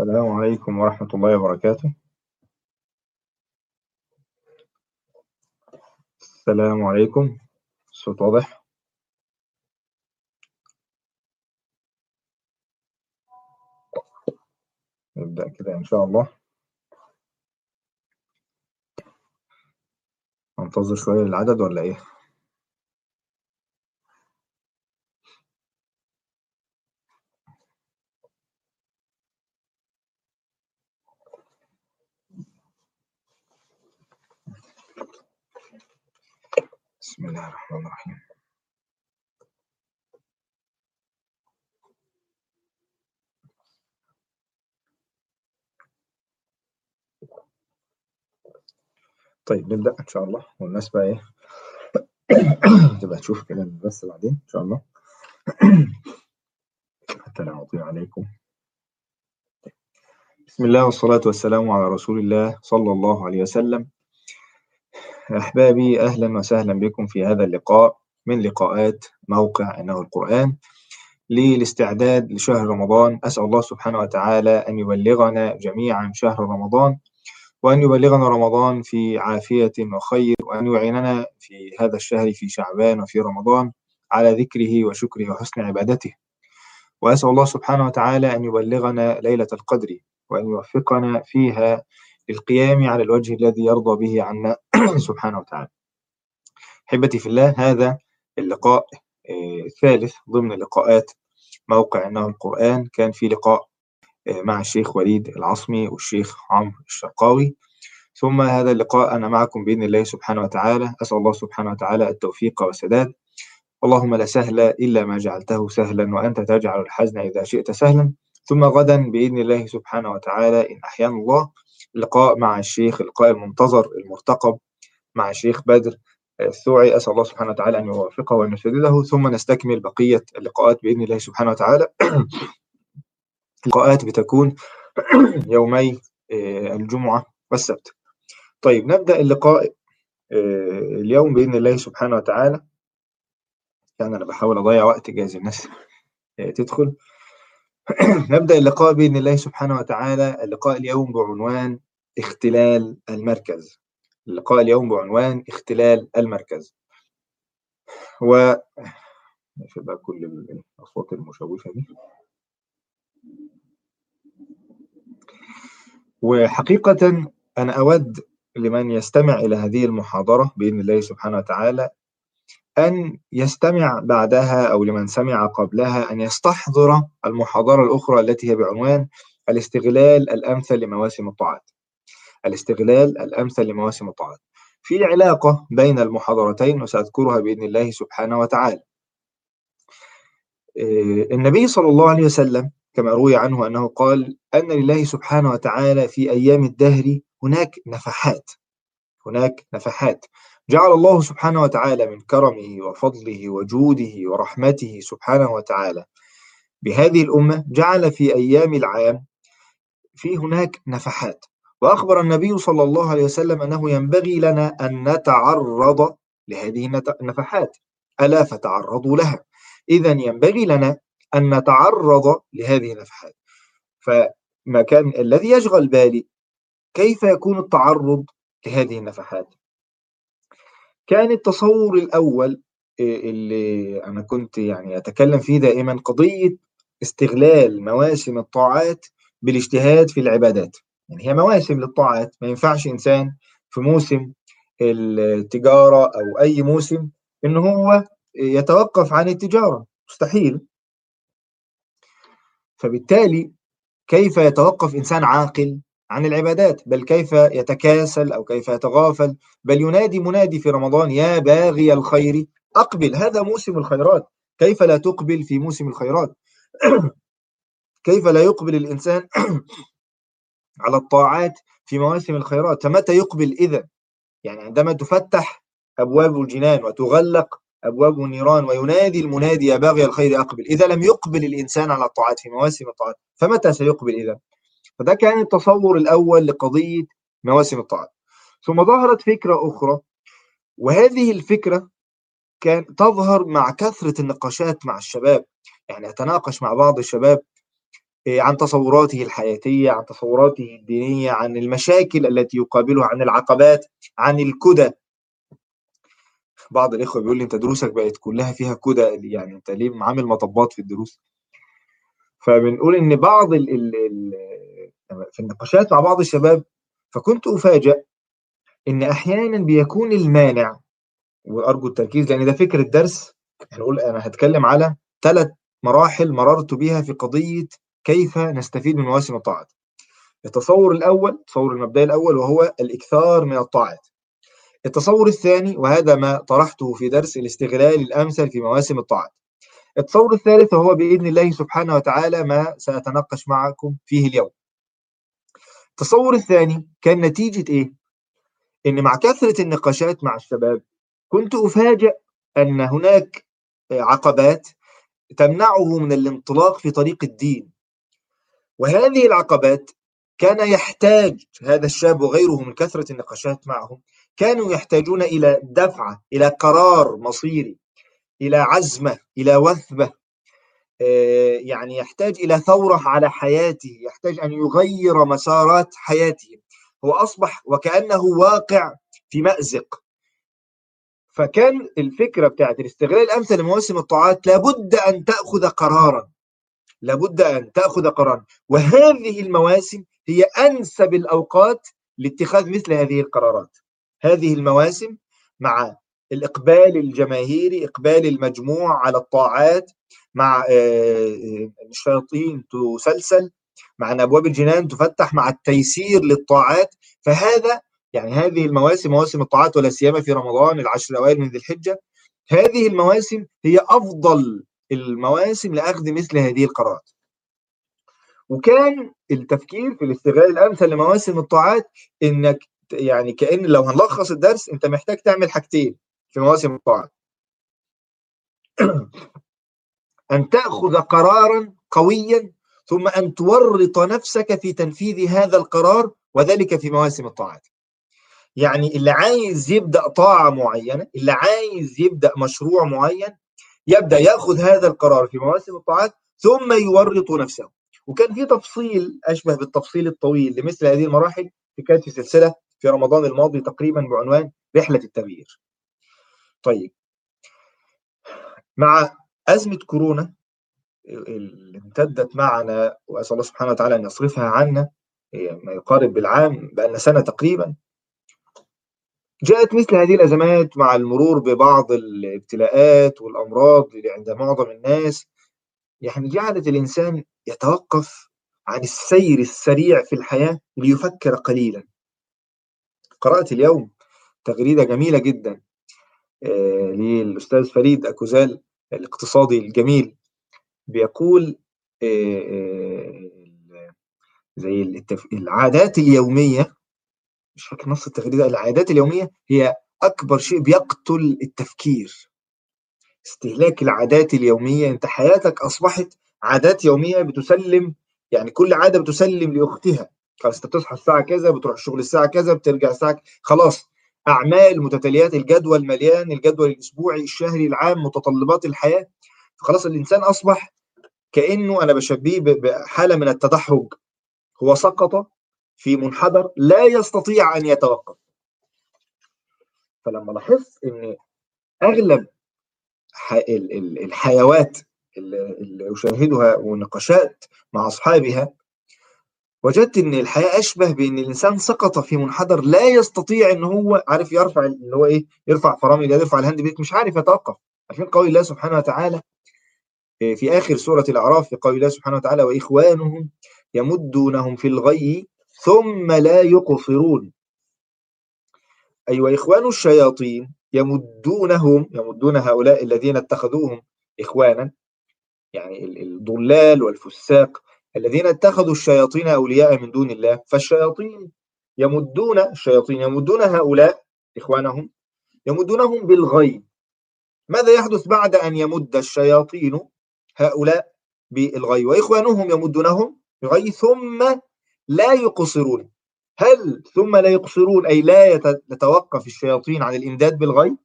السلام عليكم ورحمة الله وبركاته. السلام عليكم. الصوت واضح؟ نبدأ كده إن شاء الله. ننتظر شوية للعدد ولا إيه؟ بسم الله الرحمن الرحيم. طيب نبدأ إن شاء الله. والناس بقى إيه؟ تبقى تشوف كده بس بعدين إن شاء الله. حتى لا أطيع عليكم. بسم الله والصلاة والسلام على رسول الله صلى الله عليه وسلم. أحبابي أهلا وسهلا بكم في هذا اللقاء من لقاءات موقع إنه القرآن للاستعداد لشهر رمضان. أسأل الله سبحانه وتعالى أن يبلغنا جميعا شهر رمضان وأن يبلغنا رمضان في عافية وخير وأن يعيننا في هذا الشهر في شعبان وفي رمضان على ذكره وشكره وحسن عبادته. وأسأل الله سبحانه وتعالى أن يبلغنا ليلة القدر وأن يوفقنا فيها للقيام على الوجه الذي يرضى به عنا سبحانه وتعالى. أحبتي في الله هذا اللقاء الثالث ضمن لقاءات موقع إنه القرآن كان في لقاء مع الشيخ وليد العصمي والشيخ عمرو الشرقاوي. ثم هذا اللقاء أنا معكم بإذن الله سبحانه وتعالى. أسأل الله سبحانه وتعالى التوفيق والسداد. اللهم لا سهل إلا ما جعلته سهلا وأنت تجعل الحزن إذا شئت سهلا. ثم غدا بإذن الله سبحانه وتعالى إن أحيانا الله. لقاء مع الشيخ اللقاء المنتظر المرتقب مع الشيخ بدر الثوعي أسأل الله سبحانه وتعالى أن يوفقه وأن يسدده ثم نستكمل بقية اللقاءات بإذن الله سبحانه وتعالى. اللقاءات بتكون يومي الجمعة والسبت. طيب نبدأ اللقاء اليوم بإذن الله سبحانه وتعالى. يعني أنا بحاول أضيع وقت جايز الناس تدخل. نبدأ اللقاء بإذن الله سبحانه وتعالى. اللقاء اليوم بعنوان اختلال المركز. اللقاء اليوم بعنوان اختلال المركز. و بقى كل الأصوات المشوشة دي. وحقيقة أنا أود لمن يستمع إلى هذه المحاضرة بإذن الله سبحانه وتعالى أن يستمع بعدها أو لمن سمع قبلها أن يستحضر المحاضرة الأخرى التي هي بعنوان الاستغلال الأمثل لمواسم الطاعات. الاستغلال الأمثل لمواسم الطاعات. في علاقة بين المحاضرتين وسأذكرها بإذن الله سبحانه وتعالى. النبي صلى الله عليه وسلم كما روي عنه أنه قال أن لله سبحانه وتعالى في أيام الدهر هناك نفحات. هناك نفحات. جعل الله سبحانه وتعالى من كرمه وفضله وجوده ورحمته سبحانه وتعالى. بهذه الأمة جعل في أيام العام في هناك نفحات. وأخبر النبي صلى الله عليه وسلم أنه ينبغي لنا أن نتعرض لهذه النفحات ألا فتعرضوا لها. إذا ينبغي لنا أن نتعرض لهذه النفحات. فما كان الذي يشغل بالي كيف يكون التعرض لهذه النفحات؟ كان التصور الأول اللي أنا كنت يعني أتكلم فيه دائما قضية استغلال مواسم الطاعات بالاجتهاد في العبادات. يعني هي مواسم للطاعات ما ينفعش إنسان في موسم التجارة أو أي موسم إن هو يتوقف عن التجارة. مستحيل. فبالتالي كيف يتوقف إنسان عاقل؟ عن العبادات بل كيف يتكاسل أو كيف يتغافل بل ينادي منادي في رمضان يا باغي الخير أقبل. هذا موسم الخيرات. كيف لا تقبل في موسم الخيرات؟ كيف لا يقبل الإنسان على الطاعات في مواسم الخيرات؟ فمتى يقبل إذا يعني عندما تفتح أبواب الجنان وتغلق أبواب النيران وينادي المنادي يا باغي الخير أقبل. إذا لم يقبل الإنسان على الطاعات في مواسم الطاعات فمتى سيقبل إذا فده كان التصور الأول لقضية مواسم الطاعات ثم ظهرت فكرة أخرى وهذه الفكرة كان تظهر مع كثرة النقاشات مع الشباب يعني أتناقش مع بعض الشباب آه، عن تصوراته الحياتية عن تصوراته الدينية عن المشاكل التي يقابلها عن العقبات عن الكدى بعض الإخوة بيقول لي أنت دروسك بقت كلها فيها كدى يعني أنت ليه عامل مطبات في الدروس؟ فبنقول إن بعض في النقاشات مع بعض الشباب فكنت أفاجأ إن أحيانا بيكون المانع وأرجو التركيز لأن ده فكر الدرس. هنقول أنا هتكلم على ثلاث مراحل مررت بها في قضية كيف نستفيد من مواسم الطاعات. التصور الأول التصور المبدئي الأول وهو الإكثار من الطاعات. التصور الثاني وهذا ما طرحته في درس الاستغلال الأمثل في مواسم الطاعات. التصور الثالث وهو بإذن الله سبحانه وتعالى ما سأتناقش معكم فيه اليوم. التصور الثاني كان نتيجة إيه؟ إن مع كثرة النقاشات مع الشباب كنت أفاجأ أن هناك عقبات تمنعه من الانطلاق في طريق الدين وهذه العقبات كان يحتاج هذا الشاب وغيره من كثرة النقاشات معهم كانوا يحتاجون إلى دفعة إلى قرار مصيري إلى عزمة إلى وثبة يعني يحتاج إلى ثورة على حياته يحتاج أن يغير مسارات حياته. هو أصبح وكأنه واقع في مأزق. فكان الفكرة بتاعت الاستغلال الأمثل لمواسم الطاعات لابد أن تأخذ قرارا. لابد أن تأخذ قرارا. وهذه المواسم هي أنسب الأوقات لاتخاذ مثل هذه القرارات. هذه المواسم مع الإقبال الجماهيري إقبال المجموع على الطاعات مع آه، آه، الشياطين تسلسل مع أن أبواب الجنان تفتح مع التيسير للطاعات. فهذا يعني هذه المواسم مواسم الطاعات ولا سيما في رمضان العشر الأوائل من ذي الحجة هذه المواسم هي أفضل المواسم لأخذ مثل هذه القرارات. وكان التفكير في الاستغلال الأمثل لمواسم الطاعات إنك يعني كأن لو هنلخص الدرس أنت محتاج تعمل حاجتين في مواسم الطاعات. أن تأخذ قرارا قويا ثم أن تورط نفسك في تنفيذ هذا القرار وذلك في مواسم الطاعات. يعني اللي عايز يبدأ طاعة معينة اللي عايز يبدأ مشروع معين يبدأ يأخذ هذا القرار في مواسم الطاعات ثم يورط نفسه. وكان في تفصيل أشبه بالتفصيل الطويل لمثل هذه المراحل في كانت في سلسلة في رمضان الماضي تقريبا بعنوان رحلة التغيير. طيب. مع أزمة كورونا اللي امتدت معنا وأسأل الله سبحانه وتعالى أن يصرفها عنا ما يقارب بالعام بأن سنة تقريبا. جاءت مثل هذه الأزمات مع المرور ببعض الابتلاءات والأمراض اللي عند معظم الناس. يعني جعلت الإنسان يتوقف عن السير السريع في الحياة ليفكر قليلا. قرأت اليوم تغريدة جميلة جدا آه، للأستاذ فريد أكوزال. الاقتصادي الجميل بيقول آه، آه، زي العادات اليومية مش فاكر نص التغريدة العادات اليومية هي أكبر شيء بيقتل التفكير. استهلاك العادات اليومية أنت حياتك أصبحت عادات يومية بتسلم يعني كل عادة بتسلم لأختها. خلاص أنت بتصحى الساعة كذا بتروح الشغل الساعة كذا بترجع الساعة خلاص أعمال متتاليات الجدول مليان الجدول الأسبوعي الشهري العام متطلبات الحياة. فخلاص الإنسان أصبح كأنه أنا بشبيه بحالة من التدحرج. هو سقط في منحدر لا يستطيع أن يتوقف. فلما لاحظت أن أغلب الحيوات اللي أشاهدها ونقاشات مع أصحابها وجدت إن الحياة أشبه بإن الإنسان سقط في منحدر لا يستطيع إن هو عارف يرفع اللي هو إيه يرفع فرامل يرفع ال hand brake مش عارف يتوقف. عشان قول الله سبحانه وتعالى آه، في آخر سورة الأعراف في قول الله سبحانه وتعالى وإخوانهم يمدونهم في الغي ثم لا يقصرون. أي أيوة وإخوان الشياطين يمدونهم يمدون هؤلاء الذين اتخذوهم إخوانا يعني الضلال والفساق الذين اتخذوا الشياطين أولياء من دون الله فالشياطين يمدون الشياطين يمدون هؤلاء إخوانهم يمدونهم بالغي ماذا يحدث بعد أن يمد الشياطين هؤلاء بالغي وإخوانهم يمدونهم بغي ثم لا يقصرون. هل ثم لا يقصرون أي لا يتوقف الشياطين عن الإمداد بالغي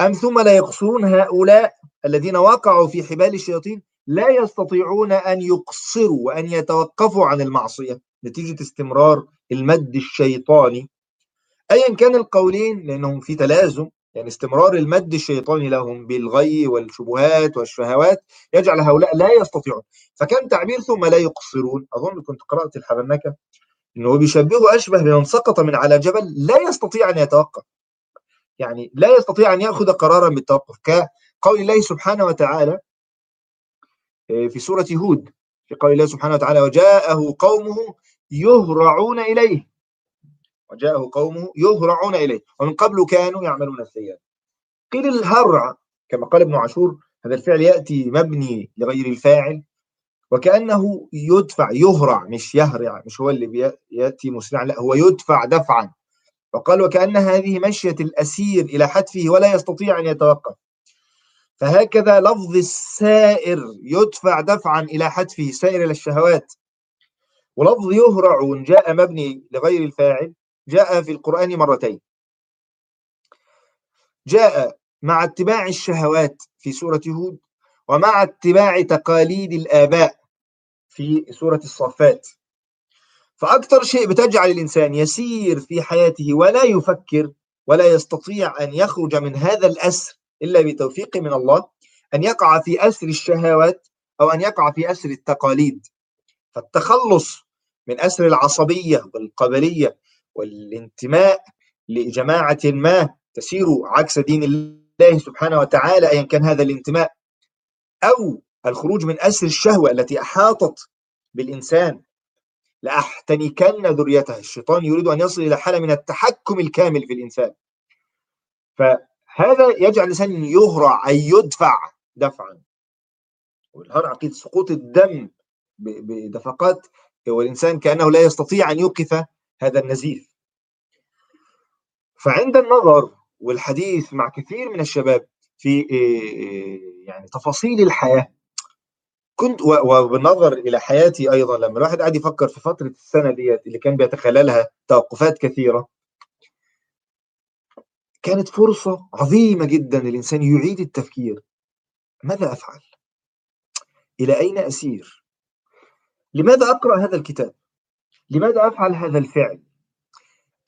أم ثم لا يقصرون هؤلاء الذين وقعوا في حبال الشياطين؟ لا يستطيعون أن يقصروا وأن يتوقفوا عن المعصية. نتيجة استمرار المد الشيطاني. أيا كان القولين لأنهم في تلازم يعني استمرار المد الشيطاني لهم بالغي والشبهات والشهوات يجعل هؤلاء لا يستطيعون. فكان تعبير ثم لا يقصرون. أظن كنت قرأت الحبنكة أنه بيشبهه أشبه بمن سقط من على جبل لا يستطيع أن يتوقف. يعني لا يستطيع أن يأخذ قرارا بالتوقف. كقول الله سبحانه وتعالى في سورة هود في قول الله سبحانه وتعالى وجاءه قومه يهرعون إليه. وجاءه قومه يهرعون إليه. ومن قبل كانوا يعملون السيئات. قيل الهرع كما قال ابن عاشور هذا الفعل يأتي مبني لغير الفاعل. وكأنه يدفع يهرع مش يهرع مش هو اللي يأتي مسرعا لا هو يدفع دفعا. وقال وكأن هذه مشية الأسير إلى حتفه ولا يستطيع أن يتوقف. فهكذا لفظ السائر يدفع دفعا إلى حتفه سائر إلى الشهوات. ولفظ يهرع جاء مبني لغير الفاعل جاء في القرآن مرتين. جاء مع اتباع الشهوات في سورة هود ومع اتباع تقاليد الآباء في سورة الصفات. فأكثر شيء بتجعل الإنسان يسير في حياته ولا يفكر ولا يستطيع أن يخرج من هذا الأسر إلا بتوفيق من الله أن يقع في أسر الشهوات أو أن يقع في أسر التقاليد. فالتخلص من أسر العصبية والقبلية والانتماء لجماعة ما تسير عكس دين الله سبحانه وتعالى أيا كان هذا الانتماء أو الخروج من أسر الشهوة التي أحاطت بالإنسان. لأحتنكن ذريته. الشيطان يريد أن يصل إلى حالة من التحكم الكامل في الإنسان. فهذا يجعل الإنسان يهرع أي يدفع دفعا. والهرع عقيدة سقوط الدم بدفقات والإنسان كأنه لا يستطيع أن يوقف هذا النزيف. فعند النظر والحديث مع كثير من الشباب في يعني تفاصيل الحياة كنت وبالنظر إلى حياتي أيضا لما الواحد قاعد يفكر في فترة السنة ديت اللي كان بيتخللها توقفات كثيرة كانت فرصة عظيمة جدا للإنسان يعيد التفكير ماذا أفعل؟ إلى أين أسير؟ لماذا أقرأ هذا الكتاب؟ لماذا أفعل هذا الفعل؟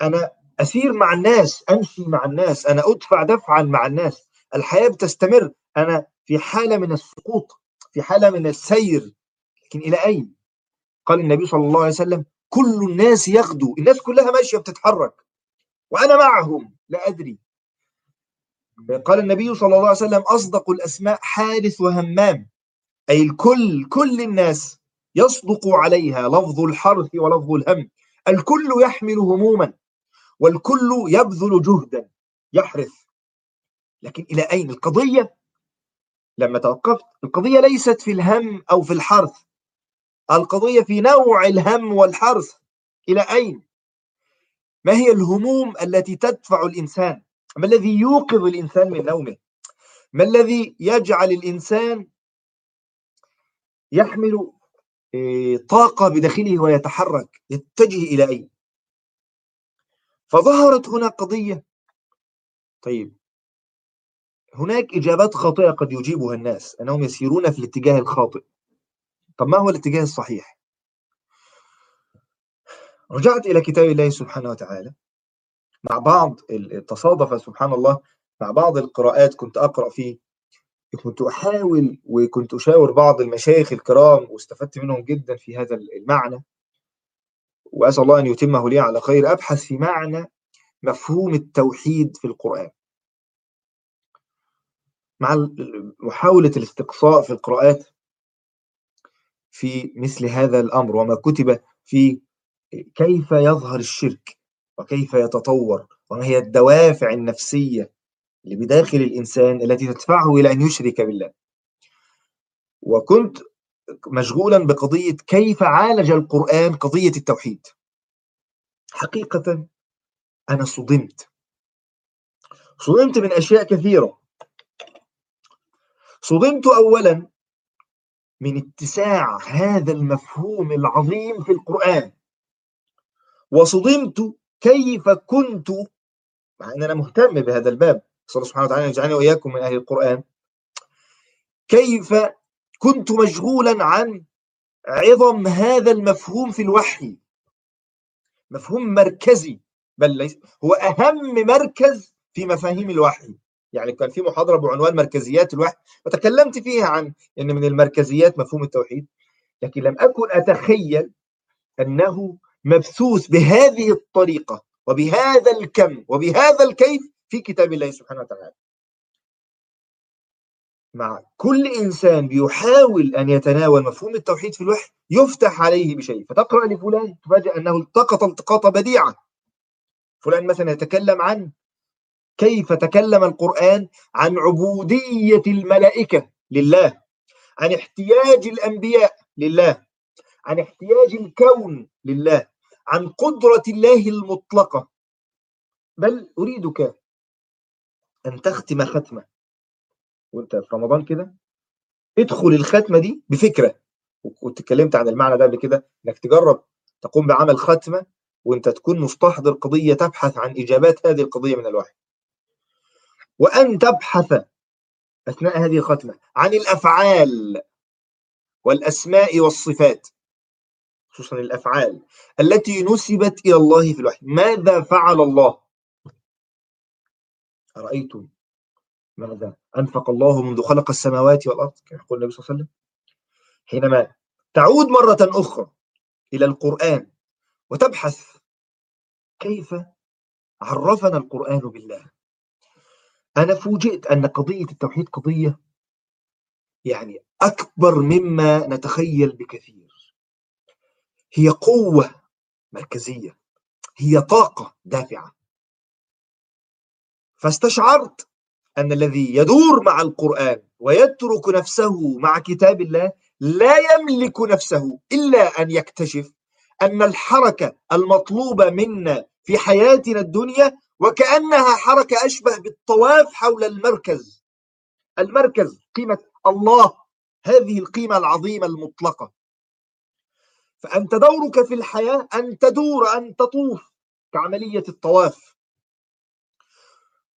أنا أسير مع الناس أمشي مع الناس أنا أدفع دفعا مع الناس الحياة بتستمر أنا في حالة من السقوط في حالة من السير لكن إلى أين؟ قال النبي صلى الله عليه وسلم كل الناس يغدو الناس كلها ماشية بتتحرك وأنا معهم لا أدري قال النبي صلى الله عليه وسلم أصدق الأسماء حارث وهمام. أي الكل كل الناس يصدق عليها لفظ الحرث ولفظ الهم. الكل يحمل هموما والكل يبذل جهدا يحرث. لكن إلى أين القضية؟ لما توقفت القضية ليست في الهم أو في الحرث. القضية في نوع الهم والحرث. إلى أين؟ ما هي الهموم التي تدفع الإنسان؟ ما الذي يوقظ الإنسان من نومه؟ ما الذي يجعل الإنسان يحمل آه، طاقة بداخله ويتحرك؟ يتجه إلى أين فظهرت هنا قضية. طيب. هناك إجابات خاطئة قد يجيبها الناس أنهم يسيرون في الاتجاه الخاطئ. طب ما هو الاتجاه الصحيح؟ رجعت إلى كتاب الله سبحانه وتعالى. مع بعض تصادف سبحان الله مع بعض القراءات كنت أقرأ فيه. كنت أحاول وكنت أشاور بعض المشايخ الكرام واستفدت منهم جدا في هذا المعنى. وأسأل الله أن يتمه لي على خير أبحث في معنى مفهوم التوحيد في القرآن. مع محاولة الاستقصاء في القراءات في مثل هذا الأمر وما كتب في كيف يظهر الشرك. وكيف يتطور وما هي الدوافع النفسية اللي بداخل الإنسان التي تدفعه إلى أن يشرك بالله. وكنت مشغولا بقضية كيف عالج القرآن قضية التوحيد. حقيقة أنا صدمت. صدمت من أشياء كثيرة. صدمت أولا من اتساع هذا المفهوم العظيم في القرآن. وصدمت كيف كنت مع أن أنا مهتم بهذا الباب صلى الله سبحانه وتعالى يجعلني وإياكم من أهل القرآن. كيف كنت مشغولا عن عظم هذا المفهوم في الوحي؟ مفهوم مركزي بل ليس هو أهم مركز في مفاهيم الوحي. يعني كان في محاضرة بعنوان مركزيات الوحي وتكلمت فيها عن أن من المركزيات مفهوم التوحيد لكن لم أكن أتخيل أنه مبثوث بهذه الطريقة وبهذا الكم وبهذا الكيف في كتاب الله سبحانه وتعالى. مع كل إنسان بيحاول أن يتناول مفهوم التوحيد في الوحي يفتح عليه بشيء. فتقرأ لفلان تفاجأ أنه التقط التقاطة بديعة. فلان مثلا يتكلم عن كيف تكلم القرآن عن عبودية الملائكة لله عن احتياج الأنبياء لله. عن احتياج الكون لله عن قدرة الله المطلقة. بل أريدك أن تختم ختمة. وأنت في رمضان كده؟ ادخل الختمة دي بفكرة. وكنت اتكلمت عن المعنى ده قبل كده إنك تجرب تقوم بعمل ختمة وأنت تكون مستحضر قضية تبحث عن إجابات هذه القضية من الوحي. وأن تبحث أثناء هذه الختمة عن الأفعال والأسماء والصفات. خصوصا الأفعال التي نسبت إلى الله في الوحي. ماذا فعل الله؟ أرأيتم ماذا أنفق الله منذ خلق السماوات والأرض؟ كما يقول النبي صلى الله عليه وسلم. حينما تعود مرة أخرى إلى القرآن وتبحث كيف عرفنا القرآن بالله أنا فوجئت أن قضية التوحيد قضية يعني أكبر مما نتخيل بكثير. هي قوة مركزية هي طاقة دافعة. فاستشعرت أن الذي يدور مع القرآن ويترك نفسه مع كتاب الله لا يملك نفسه إلا أن يكتشف أن الحركة المطلوبة منا في حياتنا الدنيا وكأنها حركة أشبه بالطواف حول المركز. المركز قيمة الله هذه القيمة العظيمة المطلقة. فأنت دورك في الحياة أن تدور أن تطوف كعملية الطواف.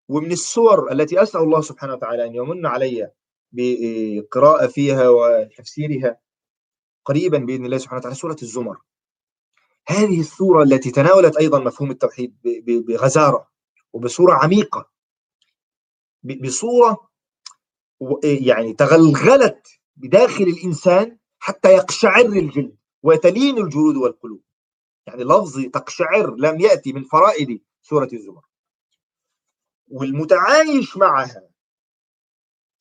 ومن السور التي أسأل الله سبحانه وتعالى أن يمن علي بقراءة فيها وتفسيرها قريبا بإذن الله سبحانه وتعالى سورة الزمر. هذه السورة التي تناولت أيضا مفهوم التوحيد بغزارة وبصورة عميقة. بصورة يعني تغلغلت بداخل الإنسان حتى يقشعر الجلد. وتلين الجلود والقلوب. يعني لفظ تقشعر لم يأتي من فرائد سورة الزمر. والمتعايش معها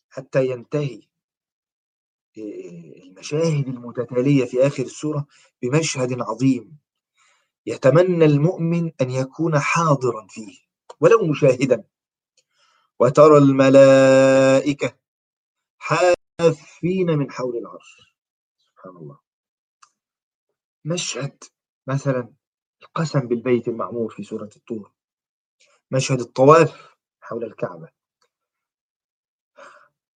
حتى ينتهي المشاهد المتتالية في آخر السورة بمشهد عظيم. يتمنى المؤمن أن يكون حاضرا فيه ولو مشاهدا. وترى الملائكة حافين من حول العرش. سبحان الله. مشهد مثلا القسم بالبيت المعمور في سورة الطور. مشهد الطواف حول الكعبة.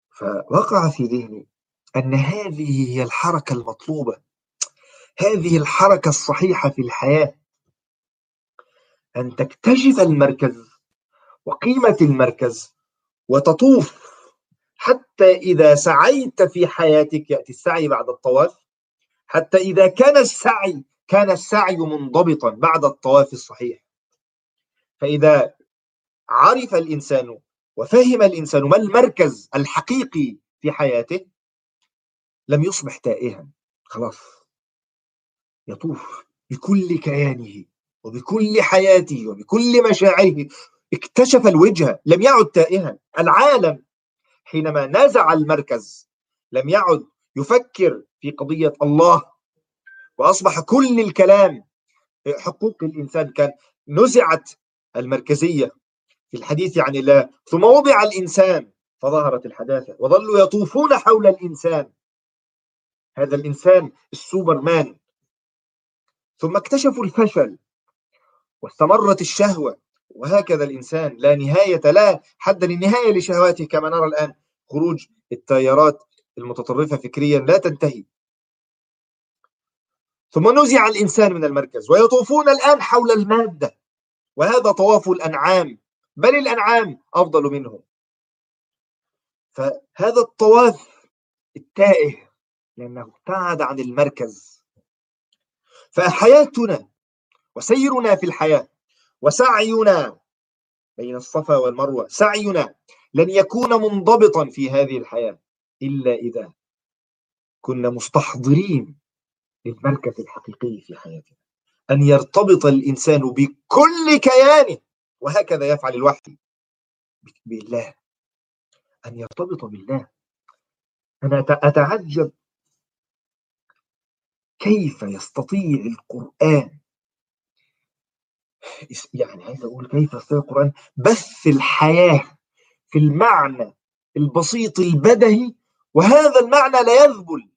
فوقع في ذهني أن هذه هي الحركة المطلوبة. هذه الحركة الصحيحة في الحياة. أن تكتشف المركز وقيمة المركز وتطوف حتى إذا سعيت في حياتك يأتي السعي بعد الطواف. حتى إذا كان السعي كان السعي منضبطا بعد الطواف الصحيح. فإذا عرف الإنسان وفهم الإنسان ما المركز الحقيقي في حياته لم يصبح تائها. خلاص. يطوف بكل كيانه وبكل حياته وبكل مشاعره. اكتشف الوجهة لم يعد تائها. العالم حينما نزع المركز لم يعد يفكر في قضية الله وأصبح كل الكلام حقوق الإنسان كان نزعت المركزية في الحديث عن الله. ثم وضع الإنسان فظهرت الحداثة وظلوا يطوفون حول الإنسان. هذا الإنسان السوبرمان. ثم اكتشفوا الفشل واستمرت الشهوة وهكذا الإنسان لا نهاية لا حد للنهاية لشهواته. كما نرى الآن خروج التيارات المتطرفة فكريا لا تنتهي. ثم نزع الإنسان من المركز ويطوفون الآن حول المادة وهذا طواف الأنعام بل الأنعام أفضل منهم. فهذا الطواف التائه لأنه ابتعد عن المركز. فحياتنا وسيرنا في الحياة وسعينا بين الصفا والمروة سعينا لن يكون منضبطا في هذه الحياة. إلا إذا كنا مستحضرين للمركز الحقيقي في حياتنا. أن يرتبط الإنسان بكل كيانه وهكذا يفعل الوحي بالله. أن يرتبط بالله. أنا أتعجب كيف يستطيع القرآن يعني عايز أقول كيف يستطيع القرآن بث الحياة في المعنى البسيط البدهي وهذا المعنى لا يذبل.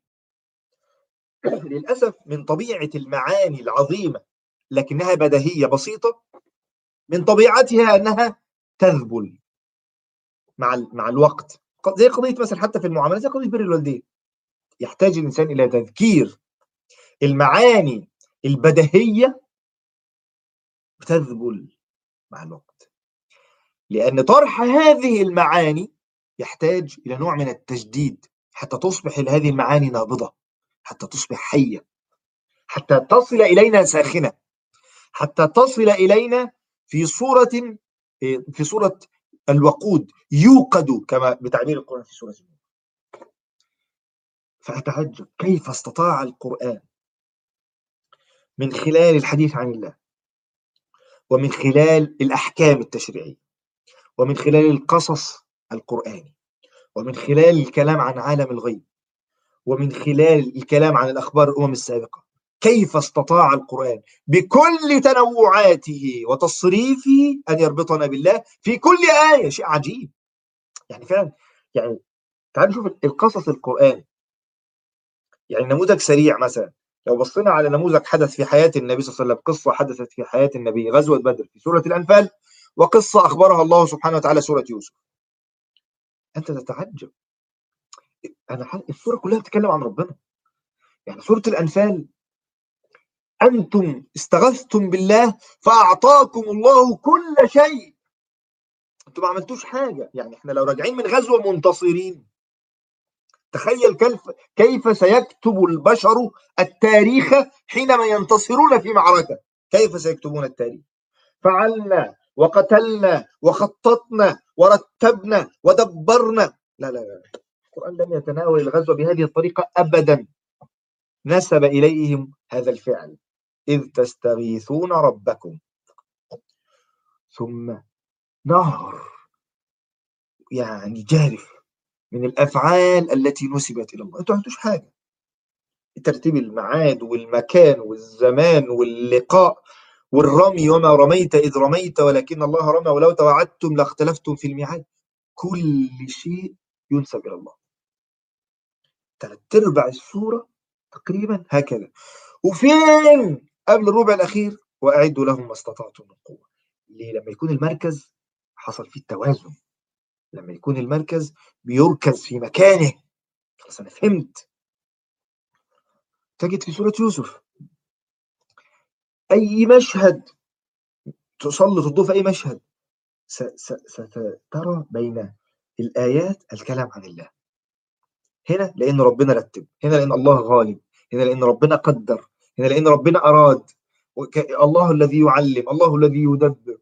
للأسف من طبيعة المعاني العظيمة لكنها بديهية بسيطة من طبيعتها أنها تذبل مع مع الوقت. زي قضية مثلا حتى في المعاملات زي قضية بر الوالدين. يحتاج الإنسان إلى تذكير المعاني البديهية تذبل مع الوقت. لأن طرح هذه المعاني يحتاج إلى نوع من التجديد حتى تصبح هذه المعاني نابضة حتى تصبح حية حتى تصل إلينا ساخنة حتى تصل إلينا في صورة في صورة الوقود يوقد كما بتعبير القرآن في سورة النور. فأتعجب كيف استطاع القرآن من خلال الحديث عن الله ومن خلال الأحكام التشريعية ومن خلال القصص القرآني ومن خلال الكلام عن عالم الغيب ومن خلال الكلام عن الأخبار الأمم السابقة كيف استطاع القرآن بكل تنوعاته وتصريفه أن يربطنا بالله في كل آية؟ شيء عجيب. يعني فعلا يعني تعالوا نشوف القصص القرآني يعني نموذج سريع مثلا لو بصينا على نموذج حدث في حياة النبي صلى الله عليه وسلم قصة حدثت في حياة النبي غزوة بدر في سورة الأنفال وقصة أخبرها الله سبحانه وتعالى سورة يوسف. أنت تتعجب. أنا السورة كلها بتتكلم عن ربنا. يعني سورة الأنفال أنتم استغثتم بالله فأعطاكم الله كل شيء. أنتم ما عملتوش حاجة. يعني إحنا لو راجعين من غزوة منتصرين. تخيل كيف كيف سيكتب البشر التاريخ حينما ينتصرون في معركة. كيف سيكتبون التاريخ؟ فعلنا وقتلنا وخططنا ورتبنا ودبرنا. لا لا لا القرآن لم يتناول الغزو بهذه الطريقة أبدا. نسب إليهم هذا الفعل. إذ تستغيثون ربكم. ثم نهر. يعني جارف من الأفعال التي نسبت إلى الله. أنتوا ما عملتوش حاجة. ترتيب الميعاد والمكان والزمان واللقاء. والرمي وما رميت إذ رميت ولكن الله رمى ولو توعدتم لاختلفتم في الميعاد. كل شيء ينسب إلى الله. ثلاث أرباع السورة تقريبا هكذا. وفين؟ قبل الربع الأخير. وأعدوا لهم ما استطعتم من قوة. ليه؟ لما يكون المركز حصل فيه التوازن. لما يكون المركز بيركز في مكانه. خلاص أنا فهمت. تجد في سورة يوسف أي مشهد تسلط الضوء في أي مشهد سترى بين الآيات الكلام عن الله. هنا لأن ربنا رتب هنا لأن الله غالب هنا لأن ربنا قدر هنا لأن ربنا أراد. الله الذي يعلم الله الذي يدبر.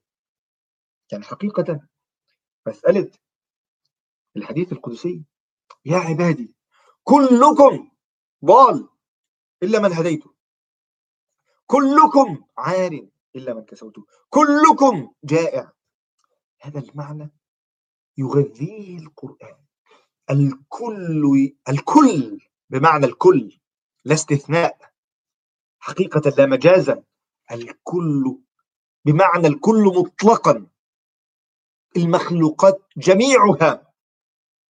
يعني حقيقة مسألة الحديث القدسي يا عبادي كلكم ضال إلا من هديته. كلكم عار إلا من كسوته. كلكم جائع. هذا المعنى يغذيه القرآن. الكل الكل بمعنى الكل لا استثناء حقيقة لا مجازا. الكل بمعنى الكل مطلقا. المخلوقات جميعها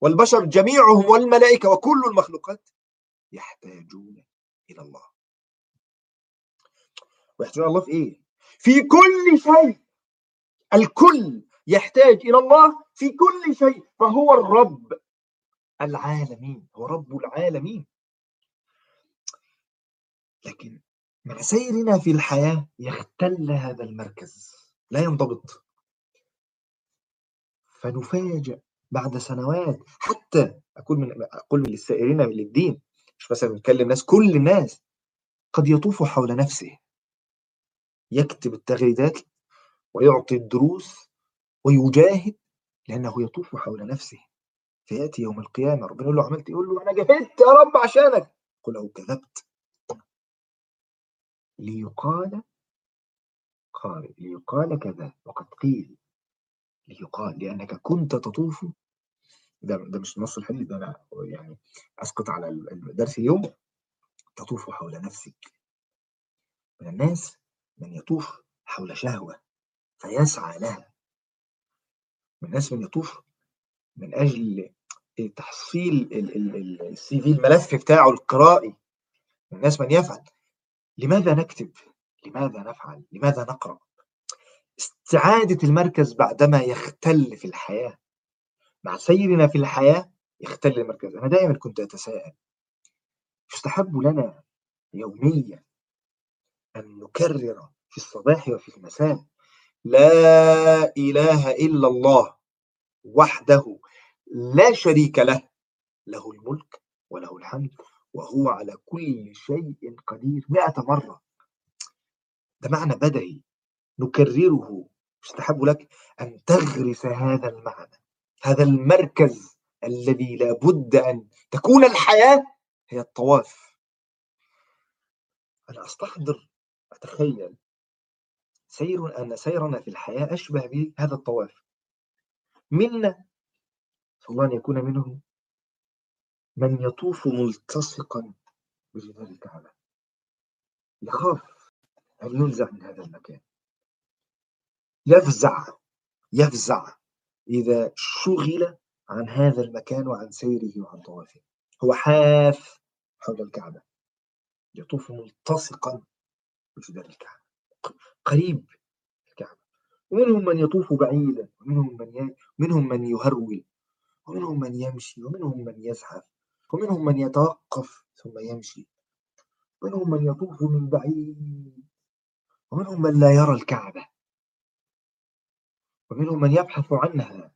والبشر جميعهم والملائكة وكل المخلوقات يحتاجون إلى الله. ويحتاجون الله في إيه؟ في كل شيء. الكل يحتاج إلى الله في كل شيء. فهو الرب العالمين. هو رب العالمين. لكن مع سيرنا في الحياة يختل هذا المركز. لا ينضبط. فنفاجأ بعد سنوات. حتى أقول من أقول من السائرين للدين. مش مثلا بيكلم الناس كل الناس قد يطوف حول نفسه. يكتب التغريدات ويعطي الدروس ويجاهد لأنه يطوف حول نفسه. فيأتي يوم القيامة ربنا يقول له عملت يقول له أنا جهدت يا رب عشانك. قل له كذبت. ليقال قال ليقال كذا وقد قيل. ليقال لأنك كنت تطوف. ده, ده مش نص الحديث ده أنا يعني أسقط على الدرس اليوم تطوف حول نفسك. من الناس من يطوف حول شهوة فيسعى لها. من الناس من يطوف من أجل تحصيل السي في الملف بتاعه القرائي. الناس من يفعل. لماذا نكتب؟ لماذا نفعل؟ لماذا نقرأ؟ استعادة المركز بعدما يختل في الحياة. مع سيرنا في الحياة يختل المركز. أنا دائما كنت أتساءل. يستحب لنا يوميا أن نكرر في الصباح وفي المساء لا إله إلا الله وحده لا شريك له له الملك وله الحمد وهو على كل شيء قدير مئة مرة. ده معنى بدهي نكرره. يستحب لك أن تغرس هذا المعنى هذا المركز الذي لابد أن تكون الحياة هي الطواف. أنا أستحضر أتخيل سير أن سيرنا في الحياة أشبه بهذا الطواف. منا صلى الله أن يكون منهم من يطوف ملتصقا بجدار الكعبة. يخاف أن ينزع من هذا المكان. يفزع يفزع إذا شغل عن هذا المكان وعن سيره وعن طوافه. هو حاف حول الكعبة. يطوف ملتصقا بجدار الكعبة قريب الكعبة ومنهم من يطوف بعيدا ومنهم من منهم من يهرول ومنهم من يمشي ومنهم من يزحف ومنهم من يتوقف ثم يمشي ومنهم من يطوف من بعيد ومنهم من لا يرى الكعبة ومنهم من يبحث عنها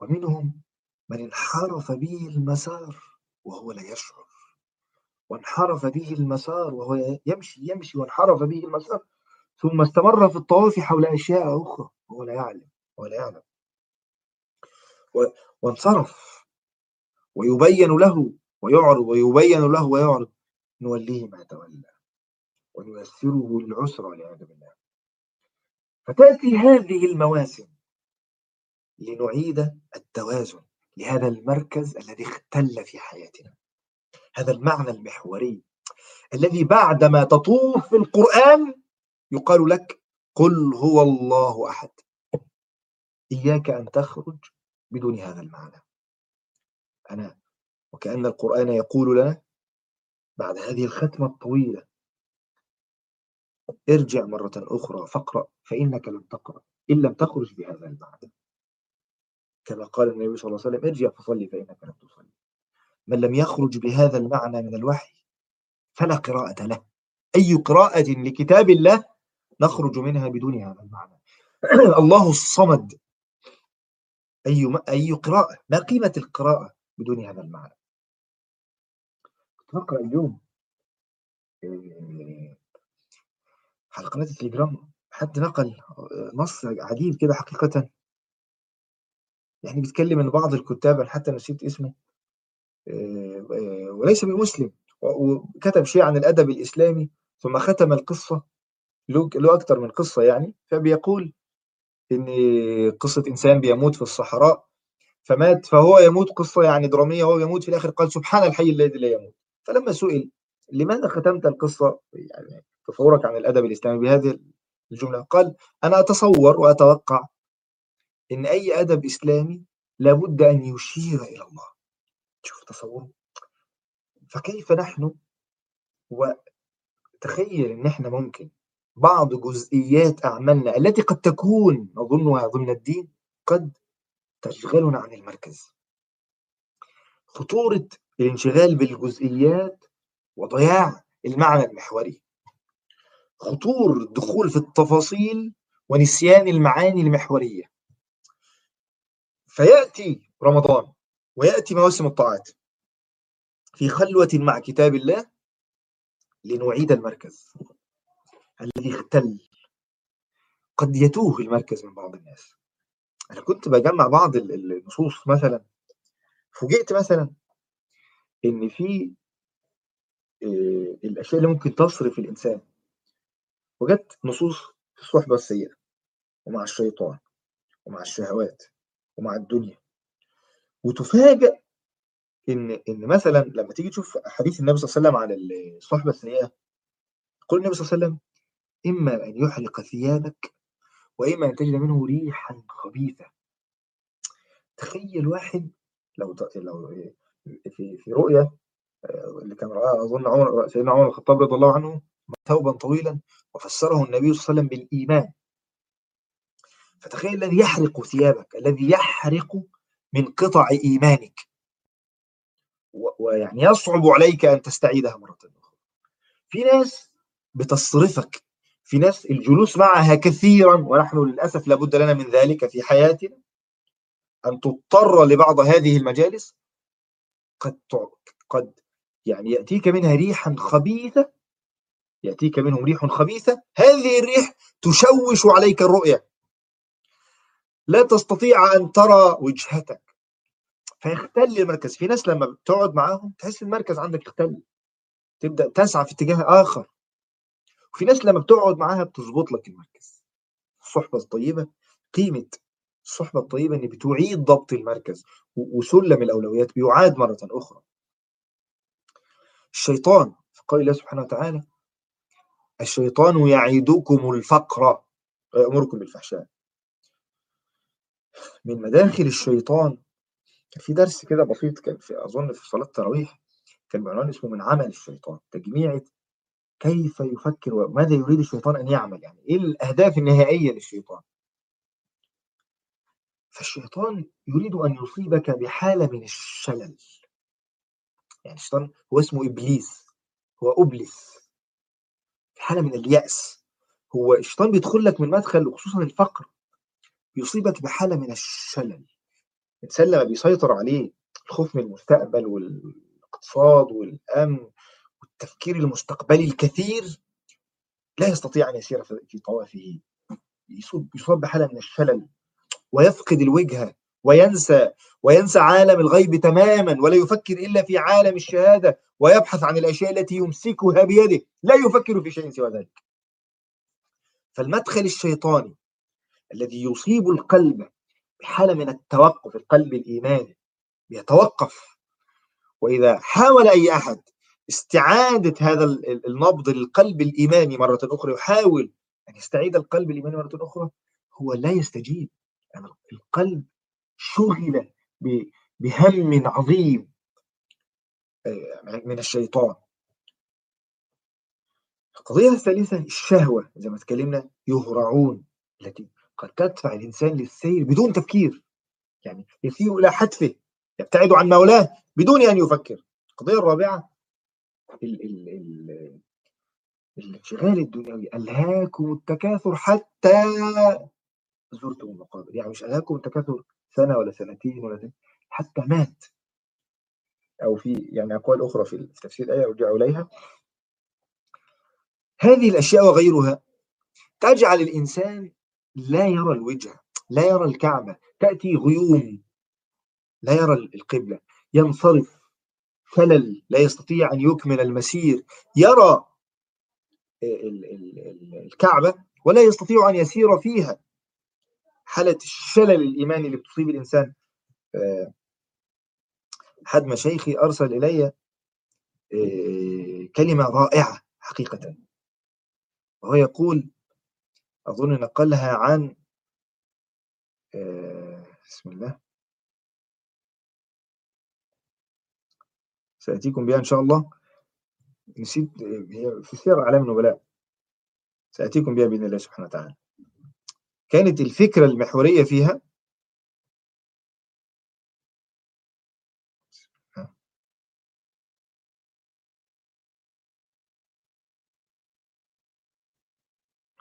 ومنهم من انحرف به المسار وهو لا يشعر وانحرف به المسار وهو يمشي يمشي وانحرف به المسار ثم استمر في الطواف حول أشياء أخرى. وهو لا يعلم وهو لا يعلم. وانصرف. ويبين له ويعرض ويبين له ويعرض. نوليه ما تولى. ونيسره للعسرى والعياذ بالله. فتأتي هذه المواسم لنعيد التوازن لهذا المركز الذي اختل في حياتنا. هذا المعنى المحوري الذي بعدما تطوف في القرآن يقال لك قل هو الله أحد. إياك أن تخرج بدون هذا المعنى. أنا وكأن القرآن يقول لنا بعد هذه الختمة الطويلة ارجع مرة أخرى فاقرأ فإنك لم تقرأ إن لم تخرج بهذا المعنى. كما قال النبي صلى الله عليه وسلم ارجع فصلي فإنك لم تصلي. من لم يخرج بهذا المعنى من الوحي فلا قراءة له. أي قراءة لكتاب الله نخرج منها بدون هذا المعنى. الله الصمد. أي أي قراءة ما قيمة القراءة بدون هذا المعنى؟ كنت بقرأ اليوم آه، على قناة التليجرام حد نقل نص عجيب كده حقيقة. يعني بيتكلم إن بعض الكتاب حتى نسيت اسمه آه، آه، وليس بمسلم. وكتب شيء عن الأدب الإسلامي ثم ختم القصة له أكثر من قصة يعني. فبيقول إن قصة إنسان بيموت في الصحراء فمات فهو يموت قصة يعني درامية وهو يموت في الآخر قال سبحان الحي الذي لا يموت. فلما سئل لماذا ختمت القصة؟ يعني تصورك عن الأدب الإسلامي بهذه الجملة. قال أنا أتصور وأتوقع إن أي أدب إسلامي لابد أن يشير إلى الله. شوف تصوره فكيف نحن؟ وتخيل إن إحنا ممكن بعض جزئيات أعمالنا التي قد تكون نظنها ضمن الدين قد تشغلنا عن المركز. خطورة الانشغال بالجزئيات وضياع المعنى المحوري. خطور الدخول في التفاصيل ونسيان المعاني المحورية. فيأتي رمضان. ويأتي مواسم الطاعات. في خلوة مع كتاب الله لنعيد المركز. الذي اختل. قد يتوه المركز من بعض الناس. أنا كنت بجمع بعض النصوص مثلا. فوجئت مثلا إن في آه، الأشياء اللي ممكن تصرف الإنسان. وجدت نصوص في الصحبة السيئة. ومع الشيطان. ومع الشهوات. ومع الدنيا. وتفاجأ إن إن مثلا لما تيجي تشوف حديث النبي صلى الله عليه وسلم على الصحبه السيئه يقول النبي صلى الله عليه وسلم إما أن يحلق ثيابك وإما أن تجد منه ريحا خبيثة. تخيل واحد لو لو في في رؤية آه، اللي كان رآها أظن عمر سيدنا عمر الخطاب رضي الله عنه ثوبا طويلا وفسره النبي صلى الله عليه وسلم بالإيمان. فتخيل الذي يحرق ثيابك الذي يحرق من قطع إيمانك. ويعني يصعب عليك أن تستعيدها مرة أخرى. في ناس بتصرفك في ناس الجلوس معها كثيرا ونحن للأسف لابد لنا من ذلك في حياتنا أن تضطر لبعض هذه المجالس قد قد يعني يأتيك منها ريحا خبيثة يأتيك منهم ريح خبيثة هذه الريح تشوش عليك الرؤية. لا تستطيع أن ترى وجهتك. فيختل المركز. في ناس لما بتقعد معاهم تحس المركز عندك اختل. تبدأ تسعى في اتجاه آخر. وفي ناس لما بتقعد معاها بتظبط لك المركز. الصحبة الطيبة قيمة الصحبة الطيبة إن بتعيد ضبط المركز وسلم الأولويات بيعاد مرة أخرى. الشيطان في قول الله سبحانه وتعالى الشيطان يعيدكم الفقر. ويأمركم بالفحشاء. من مداخل الشيطان. كان في درس كده بسيط كان في أظن في صلاة التراويح كان بعنوان اسمه من عمل الشيطان تجميعة كيف يفكر وماذا يريد الشيطان أن يعمل؟ يعني إيه الأهداف النهائية للشيطان؟ فالشيطان يريد أن يصيبك بحالة من الشلل. يعني الشيطان هو اسمه إبليس هو أبلس حالة من اليأس. هو الشيطان بيدخل لك من مدخل وخصوصا الفقر. يصيبك بحالة من الشلل. الإنسان لما بيسيطر عليه الخوف من المستقبل والاقتصاد والأمن والتفكير المستقبلي الكثير لا يستطيع أن يسير في طوافه. يصاب بحالة من الشلل ويفقد الوجهة وينسى وينسى عالم الغيب تماما ولا يفكر إلا في عالم الشهادة ويبحث عن الأشياء التي يمسكها بيده. لا يفكر في شيء سوى ذلك. فالمدخل الشيطاني الذي يصيب القلب بحالة من التوقف القلب الإيماني يتوقف وإذا حاول أي أحد استعادة هذا النبض للقلب الإيماني مرة أخرى يحاول أن يستعيد القلب الإيماني مرة أخرى هو لا يستجيب. يعني القلب شغل بهم عظيم آه، من الشيطان. القضية الثالثة الشهوة زي ما تكلمنا يهرعون. التي قد تدفع الإنسان للسير بدون تفكير. يعني يسير إلى حتفه يبتعد عن مولاه بدون أن يفكر. القضية الرابعة ال ال ال الانشغال الدنيوي. ألهاكم التكاثر حتى زرتم المقابر. يعني مش ألهاكم التكاثر سنة ولا سنتين ولا سنة حتى مات. أو في يعني أقوال أخرى في تفسير الآية أرجع إليها. هذه الأشياء وغيرها تجعل الإنسان لا يرى الوجه لا يرى الكعبة تأتي غيوم لا يرى القبلة. ينصرف فلل لا يستطيع أن يكمل المسير. يرى الكعبة ولا يستطيع أن يسير فيها. حالة الشلل الإيماني اللي بتصيب الإنسان أحد مشايخي أرسل إلي كلمة رائعة حقيقة. وهو يقول أظن نقلها عن آه، بسم الله. سأتيكم بها إن شاء الله. نسيت هي في سير أعلام النبلاء سأتيكم بها بإذن الله سبحانه وتعالى. كانت الفكرة المحورية فيها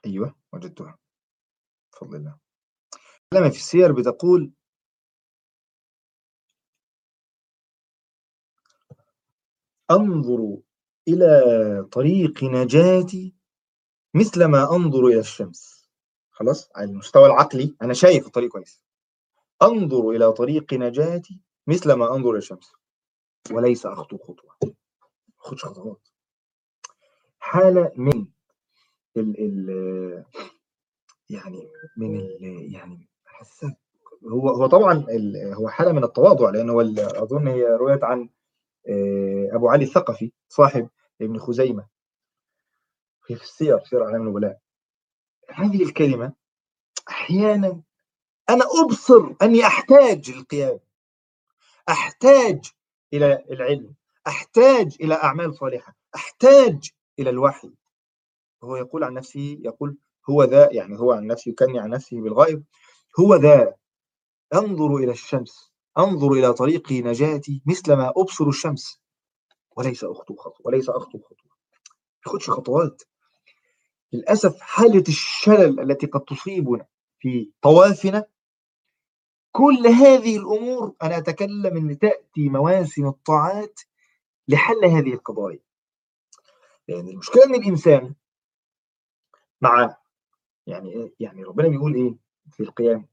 أيوه وجدتها. بفضل الله. لما في السير بتقول أنظر إلى طريق نجاتي مثل ما أنظر إلى الشمس. خلاص؟ على المستوى العقلي أنا شايف الطريق كويس. أنظر إلى طريق نجاتي مثل ما أنظر إلى الشمس. وليس أخطو خطوة. أخدش خطوات حالة من ال ال يعني من ال يعني حسب هو هو طبعا هو حالة من التواضع لأن هو أظن هي رواية عن أبو علي الثقفي صاحب ابن خزيمة. في السير سير أعلام النبلاء هذه الكلمة أحيانا أنا أبصر أني أحتاج للقيام. أحتاج إلى العلم. أحتاج إلى أعمال صالحة. أحتاج إلى الوحي. هو يقول عن نفسه يقول هو ذا يعني هو عن نفسه يكني عن نفسه بالغائب هو ذا أنظر إلى الشمس أنظر إلى طريق نجاتي مثل ما أبصر الشمس. وليس أخطو خطوة وليس أخطو خطوة. ياخدش خطوات. للأسف حالة الشلل التي قد تصيبنا في طوافنا كل هذه الأمور أنا أتكلم أن تأتي مواسم الطاعات لحل هذه القضايا. يعني المشكلة أن الإنسان مع يعني يعني ربنا بيقول إيه في القيام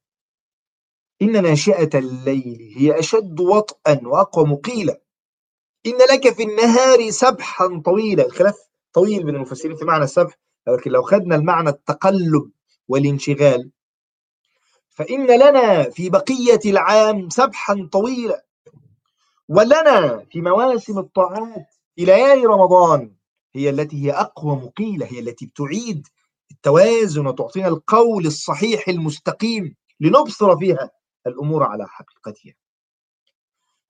إن ناشئة الليل هي أشد وطئا وأقوى مقيلة إن لك في النهار سبحا طويلا. الخلاف طويل بين المفسرين في معنى السبح لكن لو خدنا المعنى التقلب والانشغال فإن لنا في بقية العام سبحا طويلا. ولنا في مواسم الطاعات في ليالي رمضان هي التي هي أقوى مقيلة هي التي بتعيد التوازن وتعطينا القول الصحيح المستقيم لنبصر فيها الأمور على حقيقتها.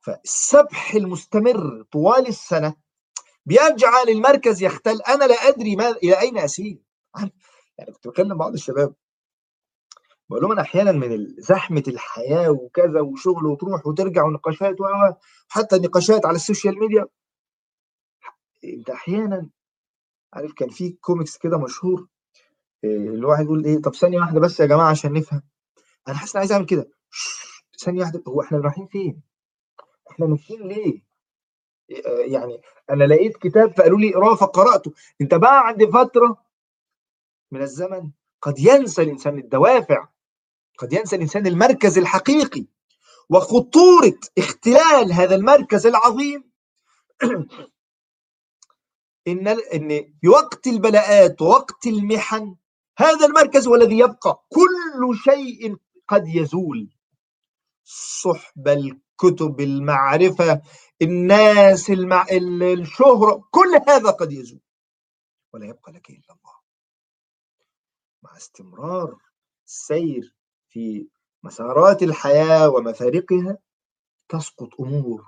فالسبح المستمر طوال السنة بيجعل المركز يختل. أنا لا أدري ما إلى أين أسير؟ يعني كنت بكلم بعض الشباب. بقول لهم أنا أحيانا من زحمة الحياة وكذا وشغل وتروح وترجع ونقاشات وحتى نقاشات على ال social media. أنت أحيانا عارف كان في كوميكس كده مشهور؟ الواحد يقول إيه طب ثانية واحدة بس يا جماعة عشان نفهم أنا حاسس إن عايز أعمل كده ثانية واحدة هو إحنا رايحين فين؟ إحنا ماشيين ليه؟ يعني أنا لقيت كتاب فقالوا لي اقرأه فقرأته أنت بعد فترة من الزمن قد ينسى الإنسان الدوافع قد ينسى الإنسان المركز الحقيقي وخطورة اختلال هذا المركز العظيم إن إن وقت البلاءات ووقت المحن هذا المركز هو الذي يبقى. كل شيء قد يزول. صحبة الكتب المعرفة الناس المع... الشهرة كل هذا قد يزول. ولا يبقى لك إلا الله. مع استمرار السير في مسارات الحياة ومفارقها تسقط أمور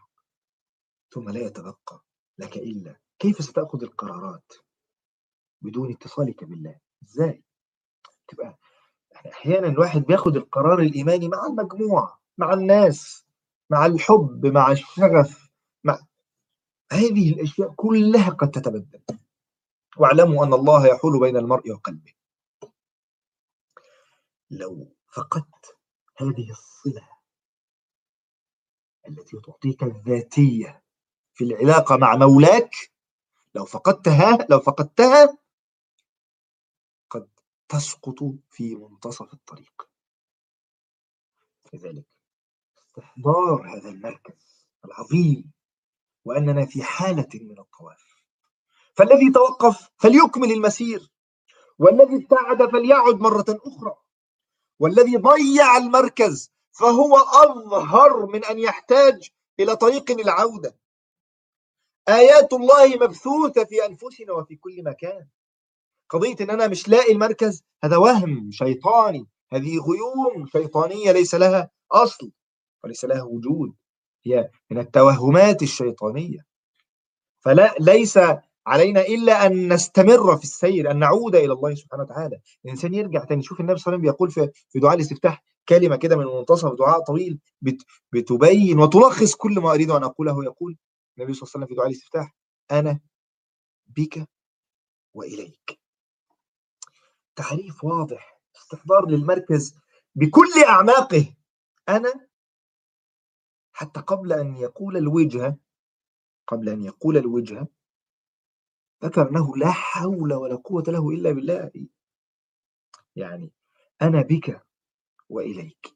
ثم لا يتبقى لك إلا. كيف ستأخذ القرارات؟ بدون اتصالك بالله. تبقى أحيانا الواحد بياخد القرار الإيماني مع المجموعة مع الناس مع الحب مع الشغف مع هذه الأشياء كلها قد تتبدل. واعلموا أن الله يحول بين المرء وقلبه. لو فقدت هذه الصلة التي تعطيك الذاتية في العلاقة مع مولاك لو فقدتها لو فقدتها قد تسقط في منتصف الطريق. لذلك استحضار هذا المركز العظيم وأننا في حالة من الطواف. فالذي توقف فليكمل المسير والذي ابتعد فليعد مرة أخرى والذي ضيع المركز فهو أظهر من أن يحتاج إلى طريق العودة. آيات الله مبثوثة في أنفسنا وفي كل مكان. قضية إن أنا مش لاقي المركز هذا وهم شيطاني. هذه غيوم شيطانية ليس لها أصل وليس لها وجود. هي من التوهمات الشيطانية. فلا ليس علينا إلا أن نستمر في السير أن نعود إلى الله سبحانه وتعالى. الإنسان يرجع تاني شوف النبي صلى الله عليه وسلم بيقول في, في دعاء الاستفتاح كلمة كده من منتصف دعاء طويل بت بتبين وتلخص كل ما أريد أن أقوله. يقول النبي صلى الله عليه وسلم في دعاء الاستفتاح أنا بك وإليك. تعريف واضح استحضار للمركز بكل أعماقه. أنا حتى قبل أن يقول الوجهة قبل أن يقول الوجهة ذكر أنه لا حول ولا قوة له إلا بالله. يعني أنا بك وإليك.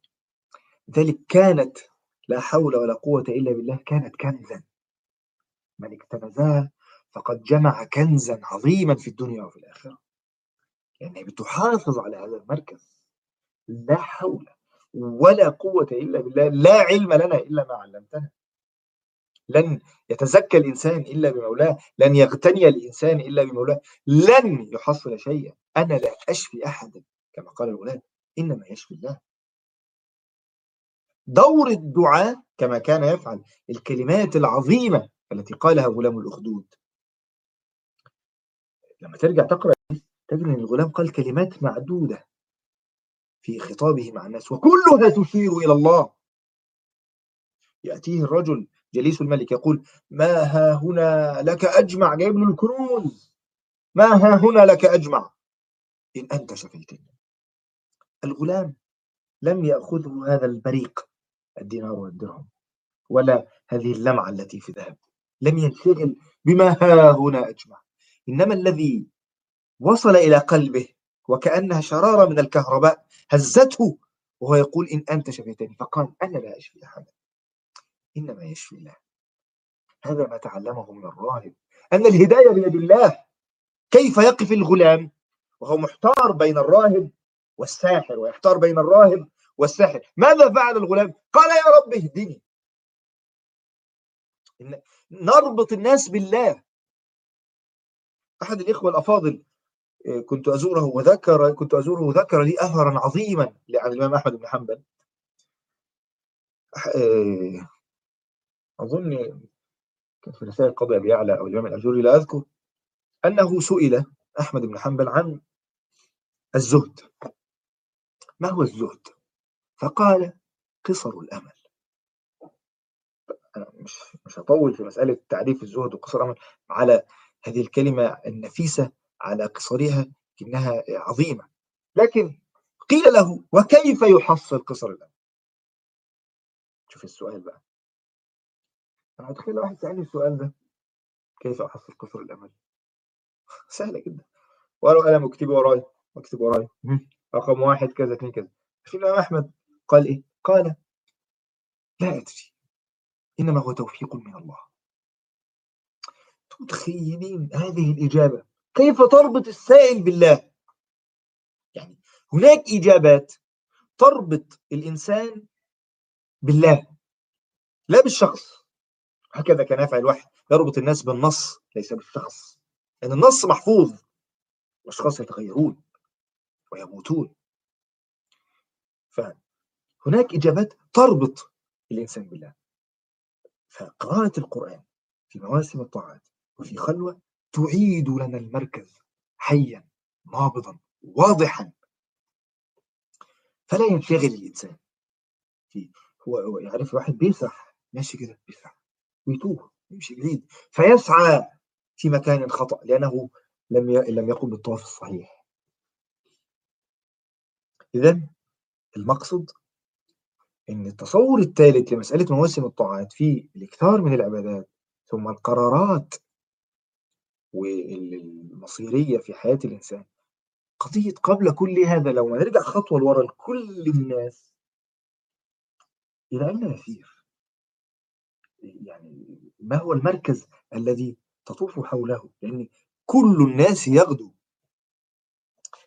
لذلك كانت لا حول ولا قوة إلا بالله كانت كنزا. من اكتنزها فقد جمع كنزا عظيما في الدنيا وفي الآخرة. يعني بتحافظ على هذا المركز. لا حول ولا قوة إلا بالله لا علم لنا إلا ما علمتنا. لن يتزكى الإنسان إلا بمولاه لن يغتني الإنسان إلا بمولاه. لن يحصل شيئا. أنا لا أشفي أحدا كما قال الغلام. إنما يشفي الله. دور الدعاء كما كان يفعل. الكلمات العظيمة التي قالها غلام الأخدود. لما ترجع تقرأ تجد أن الغلام قال كلمات معدودة في خطابه مع الناس وكلها تشير إلى الله. يأتيه الرجل جليس الملك يقول ما ها هنا لك أجمع جايب له الكنوز؟ ما ها هنا لك أجمع؟ إن أنت شفيتني الغلام لم يأخذه هذا البريق الدينار والدرهم ولا هذه اللمعة التي في ذهب. لم ينشغل بما ها هنا أجمع. إنما الذي وصل إلى قلبه وكأنها شرارة من الكهرباء هزته وهو يقول إن أنت شفيتني فقال أنا لا أشفي أحدا إنما يشفي الله. هذا ما تعلمه من الراهب أن الهداية بيد الله. كيف يقف الغلام؟ وهو محتار بين الراهب والساحر ويحتار بين الراهب والساحر. ماذا فعل الغلام؟ قال يا رب اهدني. نربط الناس بالله. أحد الإخوة الأفاضل كنت أزوره وذكر كنت أزوره وذكر لي أثرا عظيما عن الإمام أحمد بن حنبل. آه، أظن كان في رسائل قضي أبي يعلى أو الإمام الأجوري لا أذكر أنه سئل أحمد بن حنبل عن الزهد. ما هو الزهد؟ فقال قصر الأمل. أنا مش مش هطول في مسألة تعريف الزهد وقصر الأمل على هذه الكلمة النفيسة. على قصرها إنها عظيمة. لكن قيل له وكيف يحصل قصر الأمل شوف السؤال بقى. أنا أتخيل واحد سألني السؤال ده كيف أحصل قصر الأمل سهلة جدا. ورقة قلم واكتبي وراي واكتب وراي. رقم واحد كذا اثنين كذا. الإمام أحمد قال إيه؟ قال لا أدري. إنما هو توفيق من الله. متخيلين هذه الإجابة؟ كيف تربط السائل بالله؟ يعني هناك إجابات تربط الإنسان بالله لا بالشخص. هكذا كان يفعل الوحي. يربط الناس بالنص ليس بالشخص. لأن يعني النص محفوظ الأشخاص يتغيرون ويموتون. فهناك إجابات تربط الإنسان بالله. فقراءة القرآن في مواسم الطاعات وفي خلوة تعيد لنا المركز حيا نابضا واضحا. فلا ينشغل الإنسان. في هو يعرف واحد بيسرح ماشي كده بيسرح ويتوه يمشي بعيد فيسعى في مكان خطأ لأنه لم لم يقم بالطواف الصحيح. إذا المقصد إن التصور الثالث لمسألة مواسم الطاعات في الإكثار من العبادات ثم القرارات والمصيرية في حياة الإنسان. قضية قبل كل هذا لو نرجع خطوة لورا لكل الناس. إلى أين نسير؟ يعني ما هو المركز الذي تطوف حوله؟ لأن كل الناس يغدو.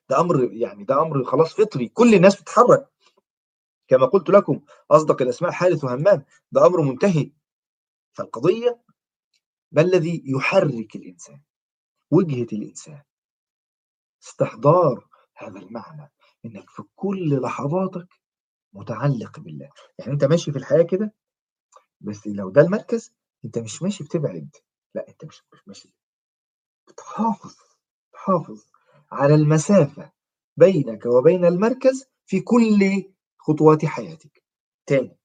ده أمر يعني ده أمر خلاص فطري كل الناس بتتحرك. كما قلت لكم أصدق الأسماء حارث وهمام ده أمر منتهي. فالقضية ما الذي يحرك الإنسان؟ وجهة الإنسان. استحضار هذا المعنى إنك في كل لحظاتك متعلق بالله. يعني أنت ماشي في الحياة كده بس لو ده المركز أنت مش ماشي بتبعد. لا أنت مش, ماشي. بتحافظ تحافظ على المسافة بينك وبين المركز في كل خطوات حياتك. تاني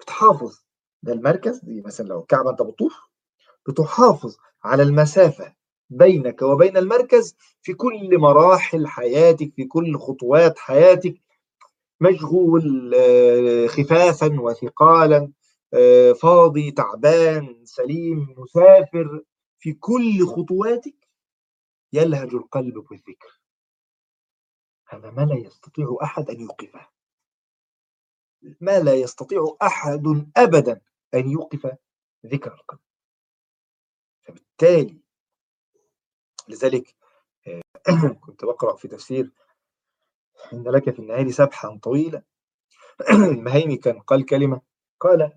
بتحافظ. ده المركز دي مثلا لو الكعبة أنت بتطوف بتحافظ على المسافة بينك وبين المركز في كل مراحل حياتك في كل خطوات حياتك. مشغول آه، خفافا وثقالا آه، فاضي تعبان سليم مسافر في كل خطواتك يلهج القلب بالذكر هذا ما لا يستطيع أحد أن يوقفه. ما لا يستطيع أحد أبدا أن يوقف ذكر القلب. فبالتالي لذلك آه، كنت بقرأ في تفسير إن لك في النهار سبحا طويلا. المهيمي كان قال كلمة قال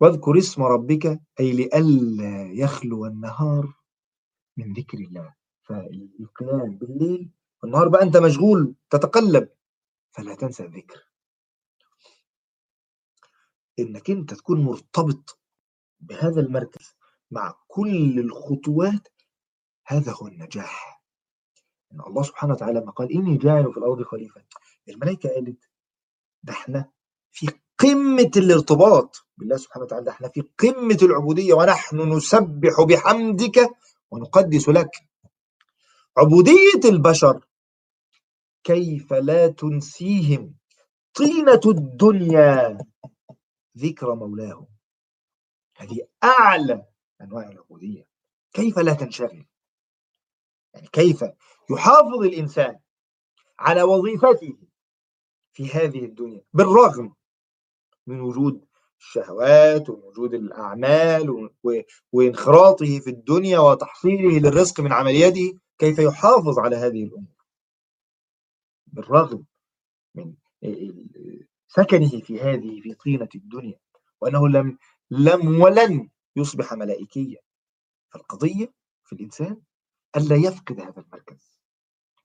واذكر اسم ربك أي لئلا يخلو النهار من ذكر الله. فالقيام بالليل والنهار بقى أنت مشغول تتقلب فلا تنسى الذكر. إنك أنت تكون مرتبط بهذا المركز مع كل الخطوات هذا هو النجاح. إن الله سبحانه وتعالى ما قال إني جاعل في الأرض خليفة الملائكة قالت ده إحنا في قمة الارتباط. بالله سبحانه وتعالى ده إحنا في قمة العبودية ونحن نسبح بحمدك ونقدس لك. عبودية البشر كيف لا تنسيهم؟ طينة الدنيا ذكر مولاه هذه أعلى أنواع العبودية. كيف لا تنشغل؟ يعني كيف يحافظ الإنسان على وظيفته في هذه الدنيا بالرغم من وجود الشهوات ووجود الأعمال وانخراطه في الدنيا وتحصيله للرزق من عملياته كيف يحافظ على هذه الأمور؟ بالرغم من سكنه في هذه في طينة الدنيا وأنه لم لم ولن يصبح ملائكيا فالقضية في الإنسان ألا يفقد هذا المركز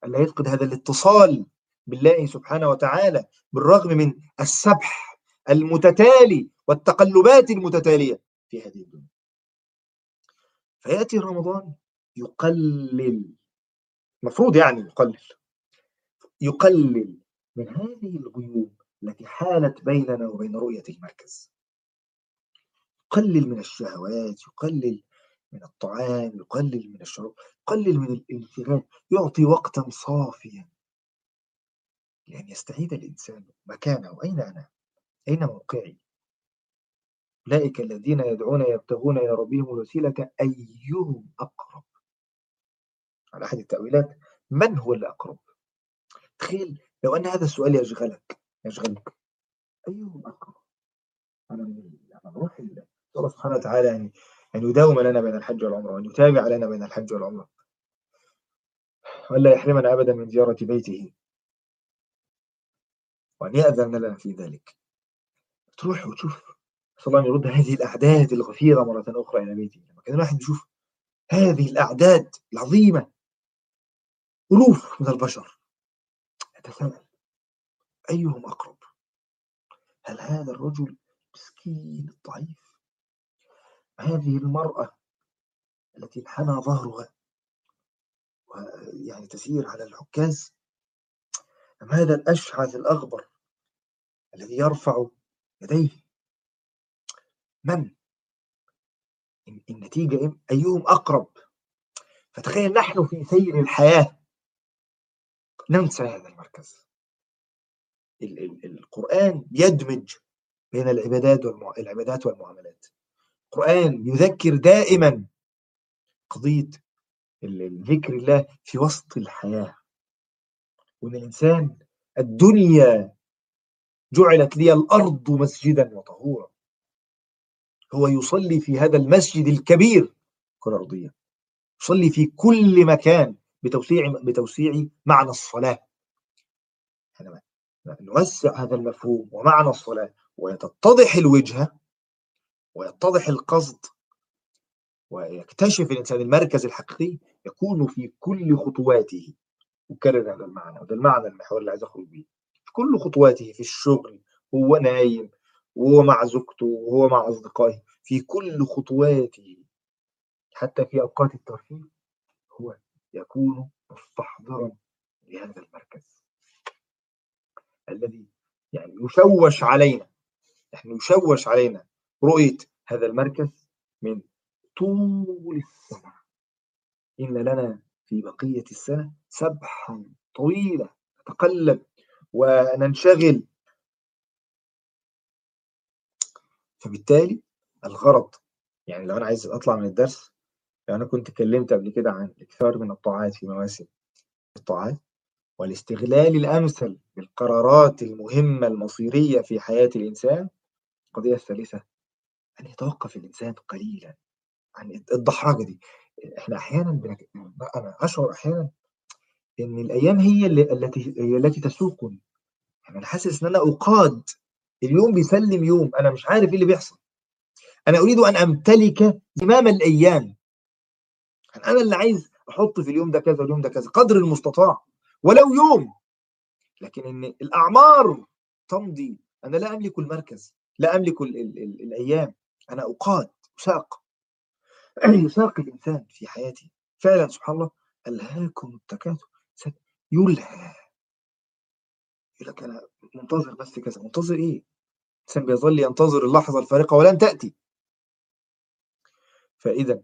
ألا يفقد هذا الاتصال بالله سبحانه وتعالى بالرغم من السبح المتتالي والتقلبات المتتالية في هذه الدنيا. فيأتي رمضان يقلل المفروض يعني يقلل يقلل من هذه الغيوب التي حالت بيننا وبين رؤية المركز. يقلل من الشهوات يقلل من الطعام يقلل من الشراب يقلل من الانشغال يعطي وقتا صافيا لأن يستعيد الإنسان مكانه أين أنا؟ أين موقعي؟ أولئك الذين يدعون يبتغون إلى ربهم الوسيلة أيهم أقرب على أحد التأويلات من هو الأقرب؟ تخيل لو أن هذا السؤال يشغلك يشغلك أيهم أقرب؟ أنا من روح الله سبحانه وتعالى يعني أن يداوم لنا بين الحج والعمرة وأن يتابع لنا بين الحج والعمرة. وألا يحرمنا أبدا من زيارة بيته. وأن يأذن لنا في ذلك. تروح وتشوف. صلى الله يرد هذه الأعداد الغفيرة مرة أخرى إلى بيته. لما كان الواحد يشوف هذه الأعداد العظيمة. ألوف من البشر. يتساءل. أيهم أقرب؟ هل هذا الرجل مسكين الضعيف؟ هذه المرأة التي انحنى ظهرها ويعني تسير على العكاز أم هذا الأشعث الأغبر الذي يرفع يديه؟ من؟ النتيجة أيهم أقرب؟ فتخيل نحن في سير الحياة. ننسى هذا المركز. القرآن يدمج بين العبادات والعبادات والمعاملات. القرآن يذكر دائما قضية ذكر الله في وسط الحياة. وأن الإنسان الدنيا جعلت لي الأرض مسجدا وطهورا. هو يصلي في هذا المسجد الكبير كرة أرضية. يصلي في كل مكان بتوسيع بتوسيع معنى الصلاة. نوسع هذا المفهوم ومعنى الصلاة. وتتضح الوجهة ويتضح القصد ويكتشف الإنسان المركز الحقيقي يكون في كل خطواته. أكرر هذا المعنى وده المعنى المحور اللي عايز أخرج بيه. في كل خطواته في الشغل وهو نايم وهو مع زوجته وهو مع أصدقائه في كل خطواته حتى في أوقات الترفيه هو يكون مستحضرا لهذا المركز. الذي يعني يشوش علينا نحن يشوش علينا رؤية هذا المركز من طول السنة. إن لنا في بقية السنة سبحا طويلة نتقلب وننشغل. فبالتالي الغرض يعني لو أنا عايز أطلع من الدرس لو أنا كنت اتكلمت قبل كده عن الاكثار من الطاعات في مواسم الطاعات والاستغلال الأمثل للقرارات المهمة المصيرية في حياة الإنسان القضية الثالثة أن يتوقف الإنسان قليلا عن الدحرجة دي. إحنا أحيانا بنك... أنا أشعر أحيانا إن الأيام هي اللي التي هي التي تسوقني. يعني أنا حاسس إن أنا أقاد اليوم بيسلم يوم أنا مش عارف إيه اللي بيحصل. أنا أريد أن أمتلك زمام الأيام. أنا اللي عايز أحط في اليوم ده كذا واليوم ده كذا قدر المستطاع. ولو يوم. لكن إن الأعمار تمضي أنا لا أملك المركز لا أملك ال ال ال الأيام. أنا أقاد أساق. يساق الإنسان في حياته فعلا سبحان الله. ألهاكم التكاثر. يلهى. يقول لك أنا منتظر بس كذا. منتظر إيه؟ الإنسان بيظل ينتظر اللحظة الفارقة ولن تأتي. فاذا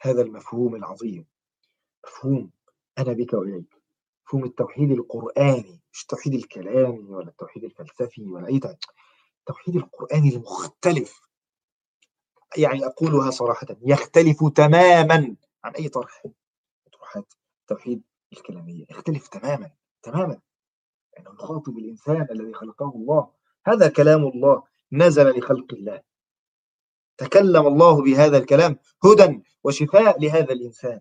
هذا المفهوم العظيم. مفهوم أنا بك وإليك. مفهوم التوحيد القرآني. مش التوحيد الكلامي ولا التوحيد الفلسفي ولا أي التوحيد القرآني المختلف. يعني أقولها صراحة يختلف تماما عن أي طرح طروحات التوحيد الكلامية يختلف تماما تماما. لأنه يعني يخاطب الانسان الذي خلقه الله هذا كلام الله نزل لخلق الله. تكلم الله بهذا الكلام هدى وشفاء لهذا الإنسان.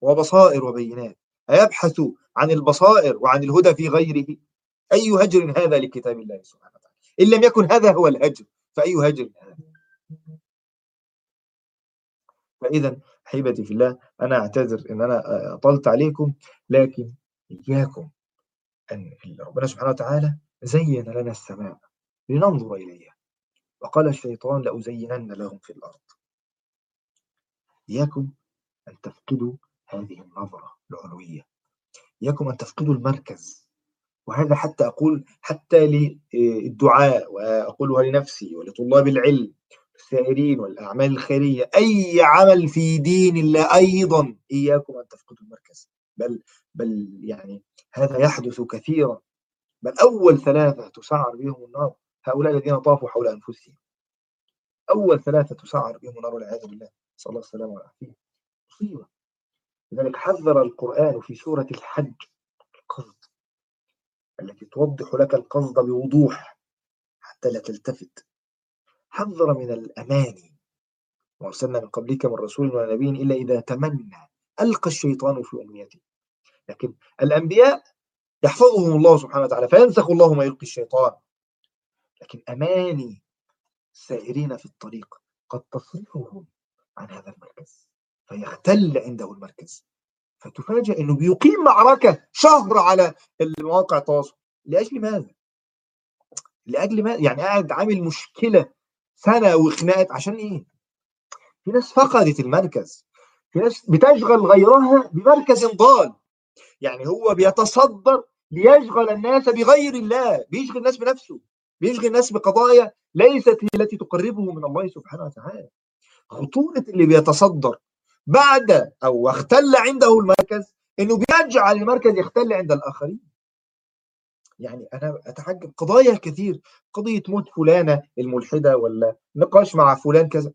وبصائر وبينات. أيبحث عن البصائر وعن الهدى في غيره؟ أي هجر هذا لكتاب الله سبحانه وتعالى؟ إن لم يكن هذا هو الهجر فأي هجر هذا؟ فإذا أحبتي في الله أنا أعتذر إن أنا أطلت عليكم لكن إياكم أن ربنا سبحانه وتعالى زين لنا السماء لننظر إليها. وقال الشيطان لأزينن لهم في الأرض. إياكم أن تفقدوا هذه النظرة العلوية. إياكم أن تفقدوا المركز. وهذا حتى أقول حتى للدعاء وأقولها لنفسي ولطلاب العلم. السائرين والأعمال الخيرية أي عمل في دين الله أيضا إياكم أن تفقدوا المركز. بل بل يعني هذا يحدث كثيرا. بل أول ثلاثة تسعر بهم النار هؤلاء الذين طافوا حول أنفسهم. أول ثلاثة تسعر بهم النار والعياذ بالله. صلى الله السلامة والعافية مصيبة. لذلك حذر القرآن في سورة الحج القصد التي توضح لك القصد بوضوح حتى لا تلتفت. حذر من الأماني. وأرسلنا من قبلك من رسول ولا نبي إلا إذا تمنى. ألقى الشيطان في أمنيته لكن الأنبياء يحفظهم الله سبحانه وتعالى فينسخ الله ما يلقي الشيطان. لكن أماني السائرين في الطريق قد تصرفهم عن هذا المركز فيختل عنده المركز. فتفاجأ إنه بيقيم معركة شهر على المواقع التواصل. لأجل ماذا؟ لأجل ماذا؟ يعني قاعد عامل مشكلة سنة وخناقات عشان إيه؟ في ناس فقدت المركز. في ناس بتشغل غيرها بمركز ضال يعني هو بيتصدر ليشغل الناس بغير الله بيشغل الناس بنفسه بيشغل الناس بقضايا ليست هي التي تقربه من الله سبحانه وتعالى. خطورة اللي بيتصدر بعد أو اختل عنده المركز إنه بيجعل المركز يختل عند الآخرين. يعني أنا أتعجب قضايا كثير قضية موت فلانة الملحدة ولا نقاش مع فلان كذا.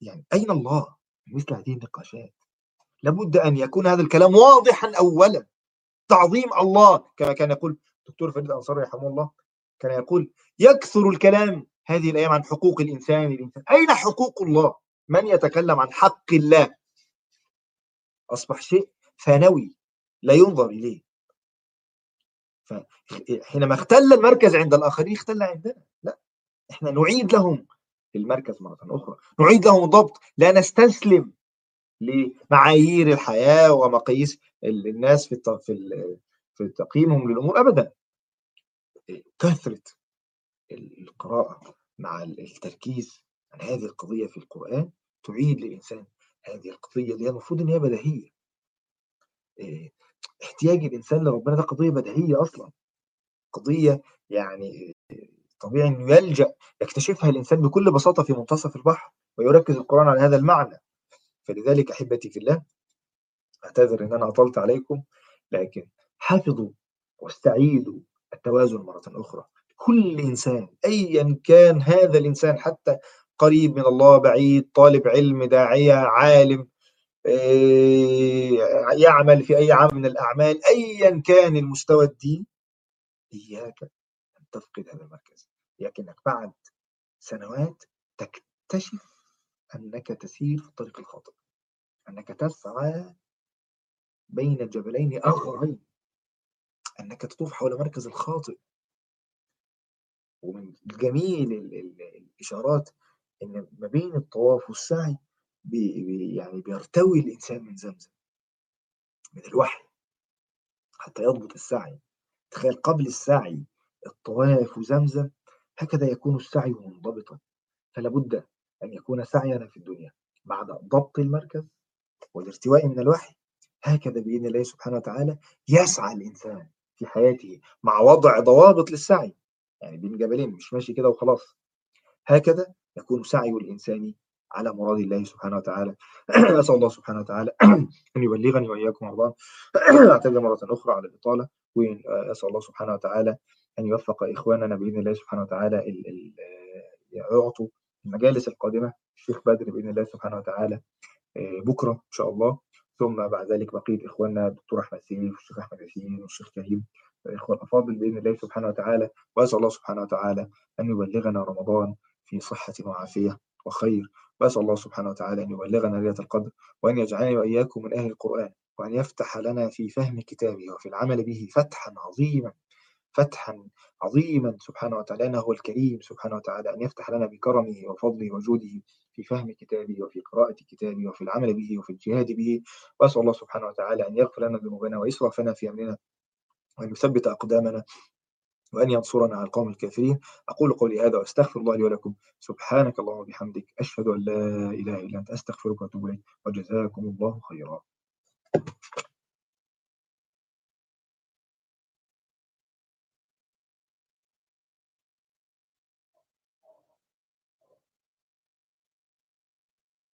يعني أين الله؟ مثل هذه النقاشات. لابد أن يكون هذا الكلام واضحا أولا. تعظيم الله كما كان يقول دكتور فريد الأنصاري رحمه الله كان يقول يكثر الكلام هذه الأيام عن حقوق الإنسان الإنسان. أين حقوق الله؟ من يتكلم عن حق الله؟ أصبح شيء ثانوي لا ينظر إليه. فحينما اختل المركز عند الآخرين اختل عندنا. لا إحنا نعيد لهم المركز مرة أخرى. نعيد لهم الضبط. لا نستسلم لمعايير الحياة ومقاييس الناس في في تقييمهم للأمور أبدا. كثرة القراءة مع التركيز عن هذه القضية في القرآن تعيد للإنسان هذه القضية اللي هي المفروض إن هي بديهية. إيه، احتياج الإنسان لربنا ده قضية بديهية أصلا. قضية يعني طبيعي إنه يلجأ يكتشفها الإنسان بكل بساطة في منتصف البحر ويركز القرآن على هذا المعنى. فلذلك أحبتي في الله أعتذر إن أنا أطلت عليكم لكن حافظوا واستعيدوا التوازن مرة أخرى. كل إنسان أيا كان هذا الإنسان حتى قريب من الله بعيد طالب علم داعية عالم يعمل في أي عمل من الأعمال أيا كان المستوى الديني. إياك أن تفقد هذا المركز. إياك أنك بعد سنوات تكتشف أنك تسير في الطريق الخاطئ. أنك تسعى بين الجبلين أخرين أنك تطوف حول مركز الخاطئ. ومن جميل الإشارات إن ما بين الطواف والسعي بي يعني بيرتوي الإنسان من زمزم من الوحي حتى يضبط السعي. تخيل قبل السعي الطواف وزمزم هكذا يكون السعي منضبطا. فلا بد أن يكون سعينا في الدنيا. بعد ضبط المركز والارتواء من الوحي هكذا بإذن الله سبحانه وتعالى يسعى الإنسان في حياته مع وضع ضوابط للسعي. يعني بين جبلين مش ماشي كده وخلاص. هكذا يكون سعي الإنسان على مراد الله سبحانه وتعالى. أسأل الله سبحانه وتعالى أن يبلغني وإياكم رمضان أعتذر مرة أخرى على الإطالة. وأسأل الله سبحانه وتعالى أن يوفق إخواننا بإذن الله سبحانه وتعالى يعطوا المجالس القادمة. الشيخ بدر بإذن الله سبحانه وتعالى آه، بكرة إن شاء الله. ثم بعد ذلك بقية إخواننا الدكتور أحمد سيف والشيخ أحمد ياسين والشيخ كريم الإخوة الأفاضل بإذن الله سبحانه وتعالى. وأسأل الله سبحانه وتعالى أن يبلغنا رمضان في صحة وعافية. وخير. وأسأل الله سبحانه وتعالى أن يبلغنا ليلة القدر وأن يجعلني وإياكم من أهل القرآن وأن يفتح لنا في فهم كتابه وفي العمل به فتحا عظيما فتحا عظيما. سبحانه وتعالى هو الكريم. سبحانه وتعالى أن يفتح لنا بكرمه وفضله وجوده في فهم كتابه وفي قراءة كتابه وفي العمل به وفي الجهاد به. وأسأل الله سبحانه وتعالى أن يغفر لنا ذنوبنا وإسرافنا في أمرنا وأن يثبت أقدامنا. وأن ينصرنا على القوم الكافرين. أقول قولي هذا وأستغفر الله لي ولكم. سبحانك اللهم وبحمدك. أشهد أن لا إله إلا أنت. أستغفرك وأتوب إليك. وجزاكم الله خيرا.